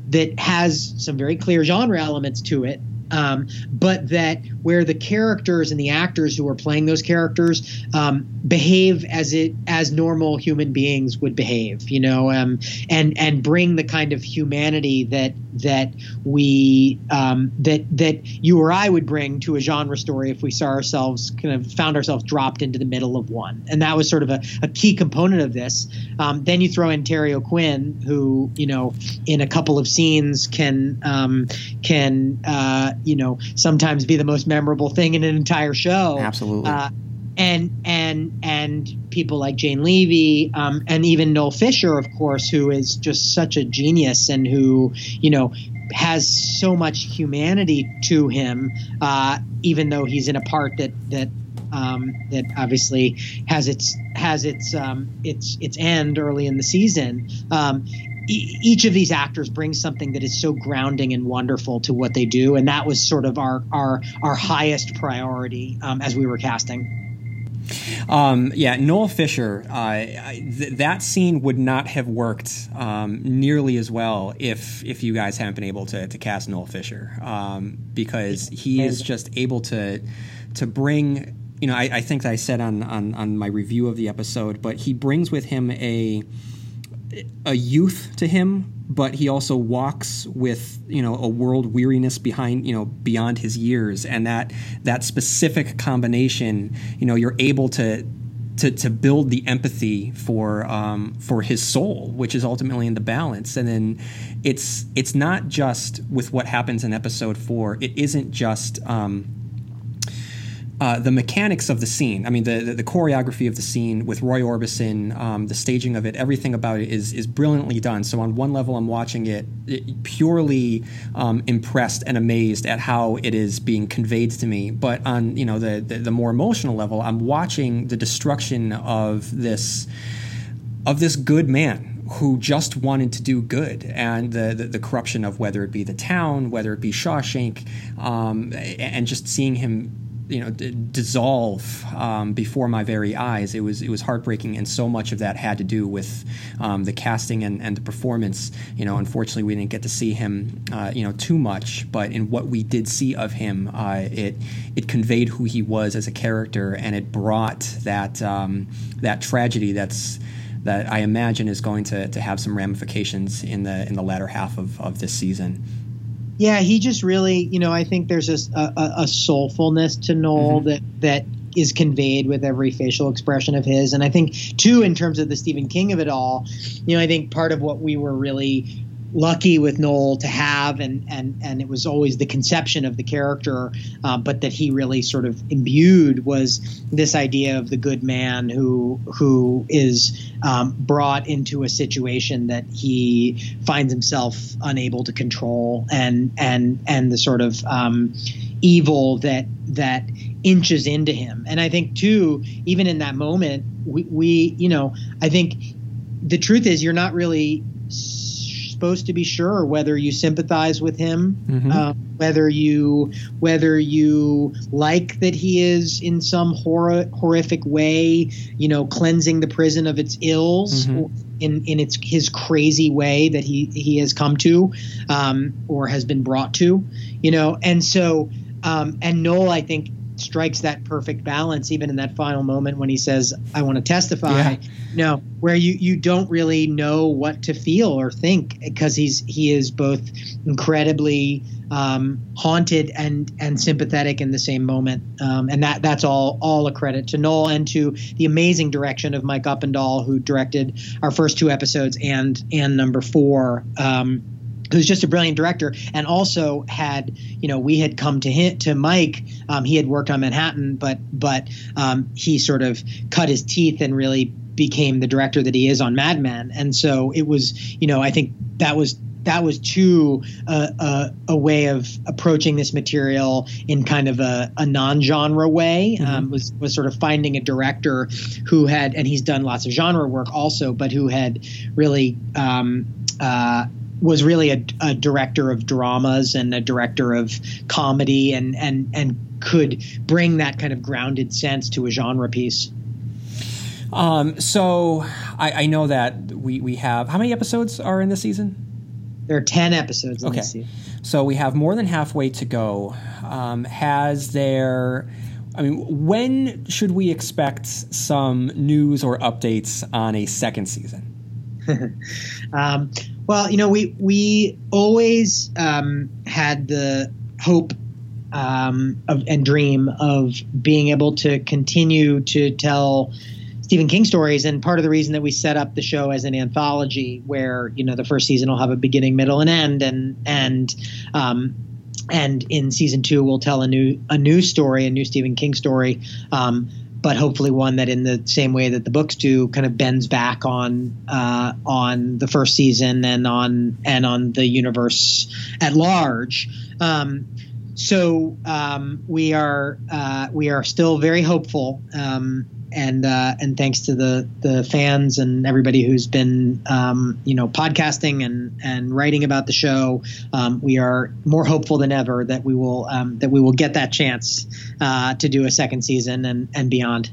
Speaker 2: that has some very clear genre elements to it um, but that where the characters and the actors who are playing those characters um, behave as it as normal human beings would behave, you know, um, and and bring the kind of humanity that that we um, that that you or I would bring to a genre story if we saw ourselves kind of found ourselves dropped into the middle of one, and that was sort of a, a key component of this. Um, then you throw in Terry O'Quinn, who you know in a couple of scenes can um, can uh, you know sometimes be the most memorable thing in an entire show.
Speaker 1: Absolutely. Uh,
Speaker 2: and and and people like Jane Levy, um, and even Noel Fisher, of course, who is just such a genius and who you know has so much humanity to him, uh, even though he's in a part that that um, that obviously has its has its um, its its end early in the season. Um, each of these actors brings something that is so grounding and wonderful to what they do, and that was sort of our our our highest priority um, as we were casting.
Speaker 1: Um, yeah, Noel Fisher. Uh, th- that scene would not have worked um, nearly as well if if you guys haven't been able to, to cast Noel Fisher um, because he is just able to to bring. You know, I, I think I said on, on on my review of the episode, but he brings with him a a youth to him, but he also walks with you know a world weariness behind you know beyond his years, and that that specific combination, you know, you're able to. To, to build the empathy for um, for his soul, which is ultimately in the balance, and then it's it's not just with what happens in episode four. It isn't just um, uh, the mechanics of the scene. I mean, the, the, the choreography of the scene with Roy Orbison, um, the staging of it, everything about it is is brilliantly done. So on one level, I'm watching it, it purely um, impressed and amazed at how it is being conveyed to me. But on you know the, the the more emotional level, I'm watching the destruction of this of this good man who just wanted to do good and the, the, the, corruption of whether it be the town, whether it be Shawshank, um, and just seeing him you know d- dissolve um, before my very eyes. It was it was heartbreaking, and so much of that had to do with um, the casting and, and the performance. You know, unfortunately, we didn't get to see him, uh, you know, too much. But in what we did see of him, uh, it it conveyed who he was as a character, and it brought that um, that tragedy that's that I imagine is going to, to have some ramifications in the in the latter half of, of this season.
Speaker 2: Yeah, he just really, you know, I think there's a, a, a soulfulness to Noel mm-hmm. that that is conveyed with every facial expression of his. And I think, too, in terms of the Stephen King of it all, you know, I think part of what we were really lucky with Noel to have, and and and it was always the conception of the character, uh, but that he really sort of imbued was this idea of the good man who who is um, brought into a situation that he finds himself unable to control, and and and the sort of um, evil that that inches into him. And I think too, even in that moment, we, we you know, I think the truth is you're not really supposed to be sure whether you sympathize with him, mm-hmm. uh, whether you whether you like that he is in some hor- horrific way, you know, cleansing the prison of its ills. Mm-hmm. In, in its his crazy way that he he has come to, um, or has been brought to, you know, and so um, and Noel I think strikes that perfect balance even in that final moment when he says i want to testify yeah. you know where you you don't really know what to feel or think because he's he is both incredibly um, haunted and and sympathetic in the same moment um, and that that's all all a credit to Noel and to the amazing direction of Mike Uppendahl who directed our first two episodes and and number four um, who's just a brilliant director and also had you know we had come to him to mike um, he had worked on manhattan but but um, he sort of cut his teeth and really became the director that he is on mad men and so it was you know i think that was that was too uh, uh, a way of approaching this material in kind of a, a non-genre way. Mm-hmm. Um, was was sort of finding a director who had, and he's done lots of genre work also, but who had really um, uh, was really a, a, director of dramas and a director of comedy and and and could bring that kind of grounded sense to a genre piece.
Speaker 1: Um, so I, I know that we we have how many episodes are in this season?
Speaker 2: There are ten episodes.
Speaker 1: okay, so we have more than halfway to go. Um, has there? I mean, when should we expect some news or updates on a second season?
Speaker 2: um, well, you know, we we always um, had the hope um, of, and dream of being able to continue to tell Stephen King stories, and part of the reason that we set up the show as an anthology, where you know the first season will have a beginning, middle, and end, and and um, and in season two we'll tell a new a new story, a new Stephen King story. Um, but hopefully one that in the same way that the books do kind of bends back on uh, on the first season and on and on the universe at large. Um, so um, we are uh, we are still very hopeful um, and uh, and thanks to the the fans and everybody who's been um, you know podcasting and and writing about the show, um, we are more hopeful than ever that we will um, that we will get that chance uh, to do a second season and and beyond.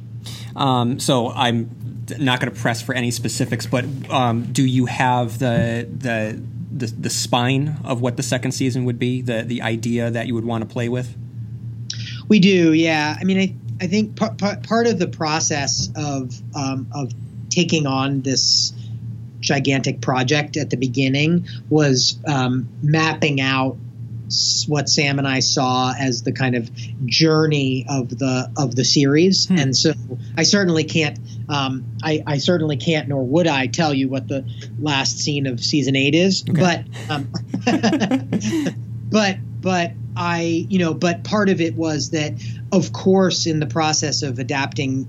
Speaker 1: Um, so I'm not going to press for any specifics, but um, do you have the the the, the spine of what the second season would be, the the idea that you would want to play with?
Speaker 2: We do, yeah. I mean, I I think part, part, part of the process of um, of taking on this gigantic project at the beginning was um, mapping out what Sam and I saw as the kind of journey of the of the series, hmm. and so I certainly can't, um, I, I, certainly can't, nor would I tell you what the last scene of season eight is, okay. but, um, but, but I, you know, but part of it was that, of course, in the process of adapting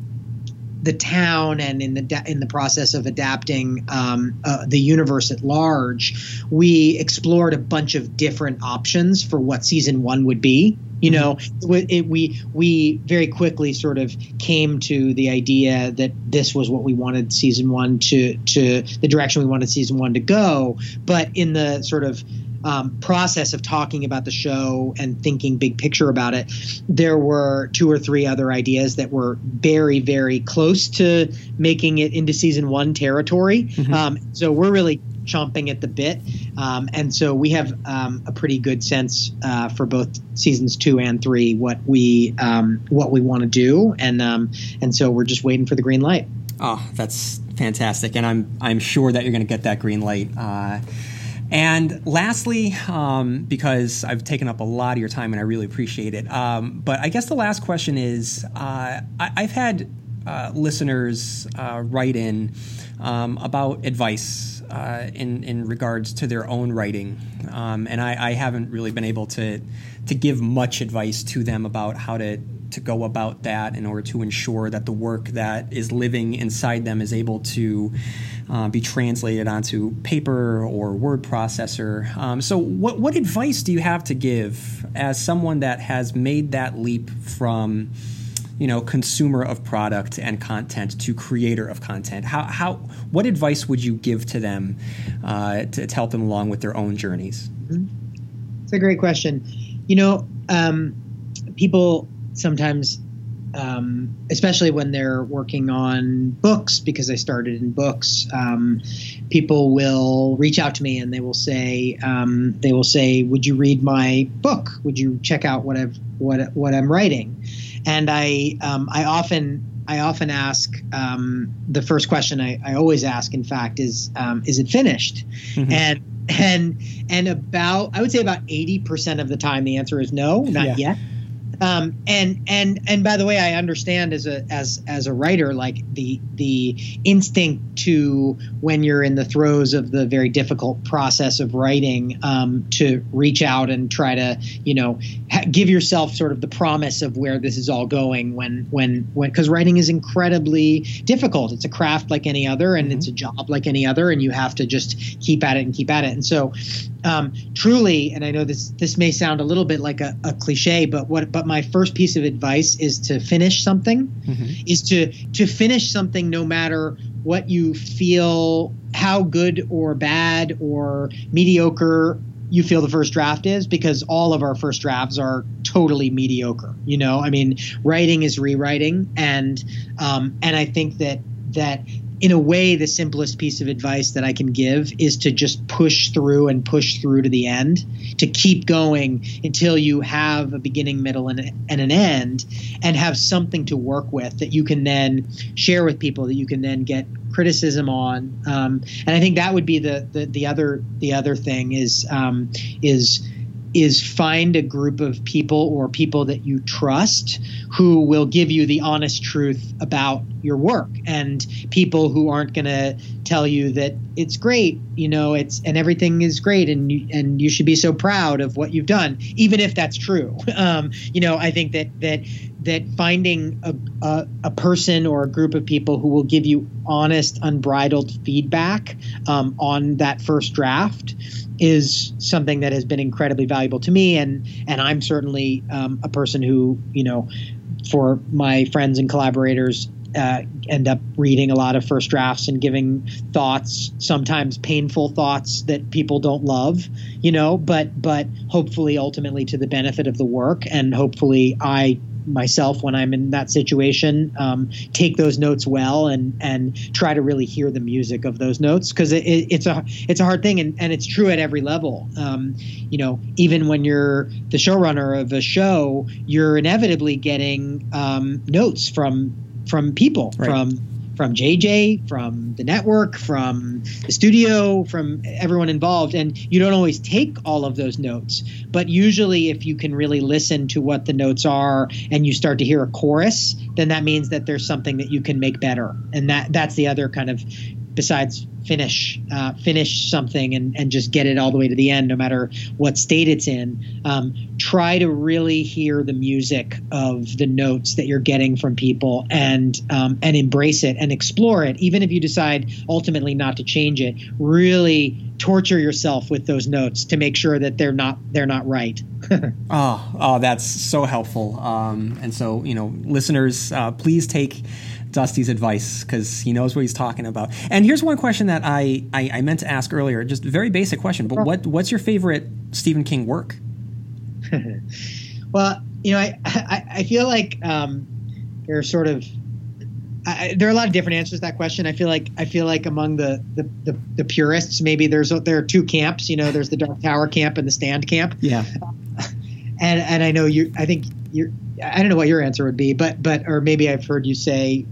Speaker 2: the town and in the in the process of adapting um, uh, the universe at large, we explored a bunch of different options for what season one would be. You know, it, it, we we very quickly sort of came to the idea that this was what we wanted season one to to the direction we wanted season one to go. But in the sort of um, process of talking about the show and thinking big picture about it, there were two or three other ideas that were very, very close to making it into season one territory. Mm-hmm. Um, so we're really chomping at the bit. Um, and so we have um, a pretty good sense uh, for both seasons two and three what we um, what we want to do, and um, and so we're just waiting for the green light.
Speaker 1: Oh, that's fantastic, and I'm I'm sure that you're going to get that green light. Uh, and lastly, um, because I've taken up a lot of your time and I really appreciate it, um, but I guess the last question is uh, I- have had uh, listeners uh, write in um, about advice uh, in in regards to their own writing, um, and I, I, haven't really been able to to give much advice to them about how to to go about that in order to ensure that the work that is living inside them is able to uh, be translated onto paper or word processor. Um, so, what what advice do you have to give as someone that has made that leap from you know consumer of product and content to creator of content? How, how what advice would you give to them uh, to, to, help them along with their own journeys?
Speaker 2: It's a great question. You know um, people sometimes um, especially when they're working on books because I started in books. Um, people will reach out to me and they will say, um, they will say, "Would you read my book? Would you check out what I've what what I'm writing?" And I um, I often I often ask um, the first question I, I, always ask, in fact, is um, is it finished? Mm-hmm. And and and about I would say about eighty percent of the time the answer is no, not yeah. yet. Um, and and and by the way, I understand as a as as a writer, like the the instinct to when you're in the throes of the very difficult process of writing, um, to reach out and try to you know ha- give yourself sort of the promise of where this is all going. When when when because writing is incredibly difficult. It's a craft like any other, and mm-hmm. it's a job like any other, and you have to just keep at it and keep at it. And so, um, truly, and I know this this may sound a little bit like a, a cliche, but what but my first piece of advice is to finish something, mm-hmm. is to to finish something no matter what you feel, how good or bad or mediocre you feel the first draft is because all of our first drafts are totally mediocre you know i mean writing is rewriting and um, and i think that that in a way, the simplest piece of advice that I can give is to just push through and push through to the end, to keep going until you have a beginning, middle, and, and an end, and have something to work with that you can then share with people, that you can then get criticism on. Um, and I think that would be the, the, the other the other thing is um, is is find a group of people or people that you trust who will give you the honest truth about your work and people who aren't going to tell you that it's great you know it's and everything is great and you, and you should be so proud of what you've done even if that's true. Um, you know i think that that that finding a, a, a, person or a group of people who will give you honest unbridled feedback um, on that first draft is something that has been incredibly valuable to me. And and I'm certainly um, a person who you know for my friends and collaborators uh, end up reading a lot of first drafts and giving thoughts sometimes painful thoughts that people don't love you know but but hopefully ultimately to the benefit of the work. And hopefully I myself when I'm in that situation, um, take those notes well and and try to really hear the music of those notes because it, it, it's a it's a hard thing and, and it's true at every level. Um, you know, even when you're the showrunner of a show, you're inevitably getting um, notes from from people right. from from JJ, from the network, from the studio, from everyone involved. And you don't always take all of those notes. But usually, if you can really listen to what the notes are and you start to hear a chorus, then that means that there's something that you can make better. And that that's the other kind of besides finish uh, finish something and, and just get it all the way to the end no matter what state it's in um, try to really hear the music of the notes that you're getting from people and um, and embrace it and explore it. Even if you decide ultimately not to change it really torture yourself with those notes to make sure that they're not they're not right.
Speaker 1: Oh oh that's so helpful. Um, and so you know listeners uh, please take Dusty's advice because he knows what he's talking about. And here's one question that I, I, I meant to ask earlier, just a very basic question. But what what's your favorite Stephen King work?
Speaker 2: well, you know, I I, I feel like um, there are sort of I, there are a lot of different answers to that question. I feel like I feel like among the the, the, the purists, maybe there's there are two camps. You know, there's the Dark Tower camp and the Stand camp.
Speaker 1: Yeah.
Speaker 2: and and I know you. I think you're. I don't know what your answer would be, but but or maybe I've heard you say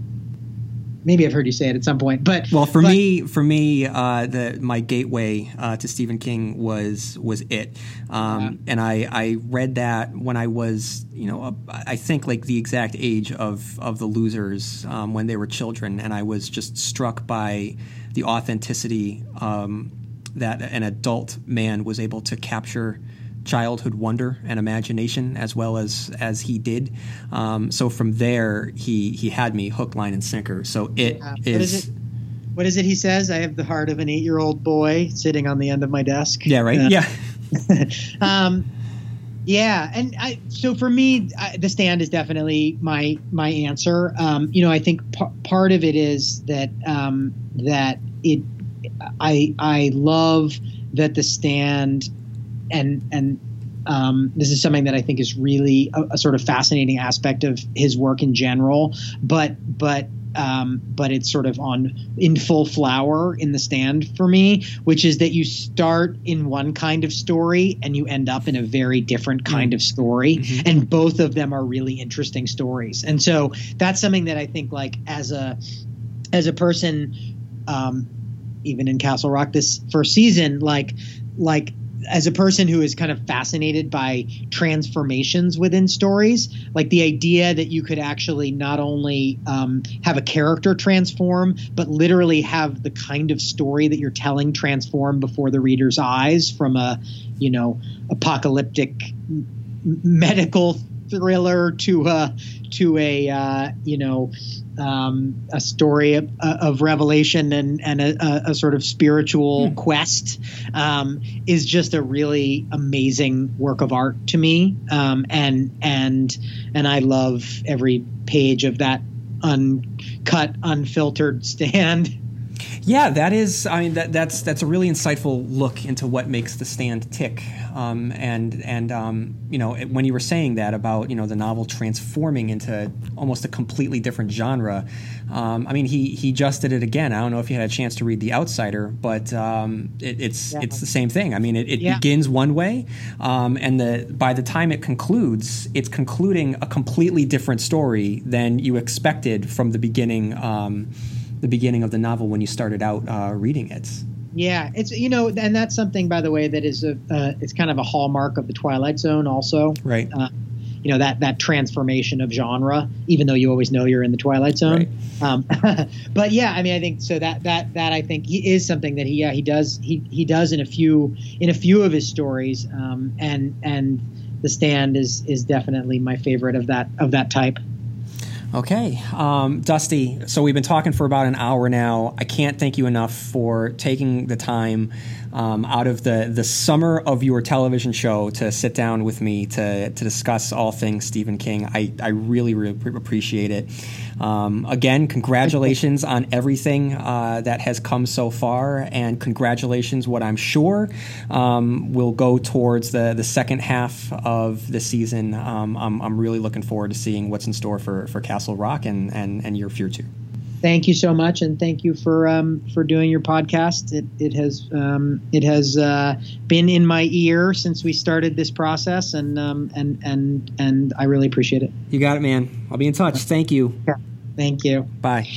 Speaker 2: maybe I've heard you say it at some point. But
Speaker 1: well, for
Speaker 2: but,
Speaker 1: me, for me, uh, the my gateway uh, to Stephen King was was it, um, and I I read that when I was you know uh, I think like the exact age of of the losers um, when they were children, and I was just struck by the authenticity um, that an adult man was able to capture childhood wonder and imagination as well as as he did. Um, so from there, he he had me hook, line, and sinker. So it
Speaker 2: Uh,
Speaker 1: is.
Speaker 2: what is it? What is it? He says, "I have the heart of an eight-year-old boy sitting on the end of my desk."
Speaker 1: Yeah. Right.
Speaker 2: Uh,
Speaker 1: yeah.
Speaker 2: um, yeah, and I, so for me, I, the stand is definitely my my answer. Um, you know, I think p- part of it is that um, that it, I I love that the stand, and and um, this is something that I think is really a, a sort of fascinating aspect of his work in general. But but um, but it's sort of on in full flower in the stand for me, which is that you start in one kind of story and you end up in a very different kind of story,
Speaker 1: Mhm.
Speaker 2: and both of them are really interesting stories. And so that's something that I think like as a as a person, um, even in Castle Rock this first season, like like as a person who is kind of fascinated by transformations within stories, like the idea that you could actually not only um, have a character transform, but literally have the kind of story that you're telling transform before the reader's eyes from a, you know, apocalyptic medical thriller to a to a uh, you know um, a story of, of revelation and, and a, a, a sort of spiritual
Speaker 1: Hmm.
Speaker 2: quest um, is just a really amazing work of art to me. Um, and and and I love every page of that uncut, unfiltered stand.
Speaker 1: Yeah, that is. I mean, that, that's that's a really insightful look into what makes the stand tick. Um, and and um, you know, when you were saying that about you know the novel transforming into almost a completely different genre, um, I mean, he he just did it again. I don't know if you had a chance to read The Outsider, but um, it, it's
Speaker 2: Yeah.
Speaker 1: it's the same thing. I mean, it, it
Speaker 2: Yeah.
Speaker 1: begins one way, um, and the by the time it concludes, it's concluding a completely different story than you expected from the beginning. Um, the beginning of the novel when you started out uh, reading it.
Speaker 2: Yeah, it's you know, and that's something, by the way, that is a uh, it's kind of a hallmark of the Twilight Zone, also.
Speaker 1: Right.
Speaker 2: Uh, you know that that transformation of genre, even though you always know you're in the Twilight Zone. Um, but yeah, I mean, I think so. That that that I think he is something that he yeah he does he he does in a few in a few of his stories, um, and and the Stand is is definitely my favorite of that of that type.
Speaker 1: Okay, um, Dusty. So we've been talking for about an hour now. I can't thank you enough for taking the time um, out of the the summer of your television show to sit down with me to to discuss all things Stephen King. I I really really appreciate it. Um, again, congratulations on everything uh, that has come so far, and congratulations what I'm sure um, will go towards the the second half of the season. Um, I'm I'm really looking forward to seeing what's in store for for Castle Rock and and and your future.
Speaker 2: Thank you so much, and thank you for um, for doing your podcast. It it has um, it has uh, been in my ear since we started this process, and um, and and and I really appreciate it.
Speaker 1: You got it, man. I'll be in touch. Thank you.
Speaker 2: Thank you.
Speaker 1: Bye.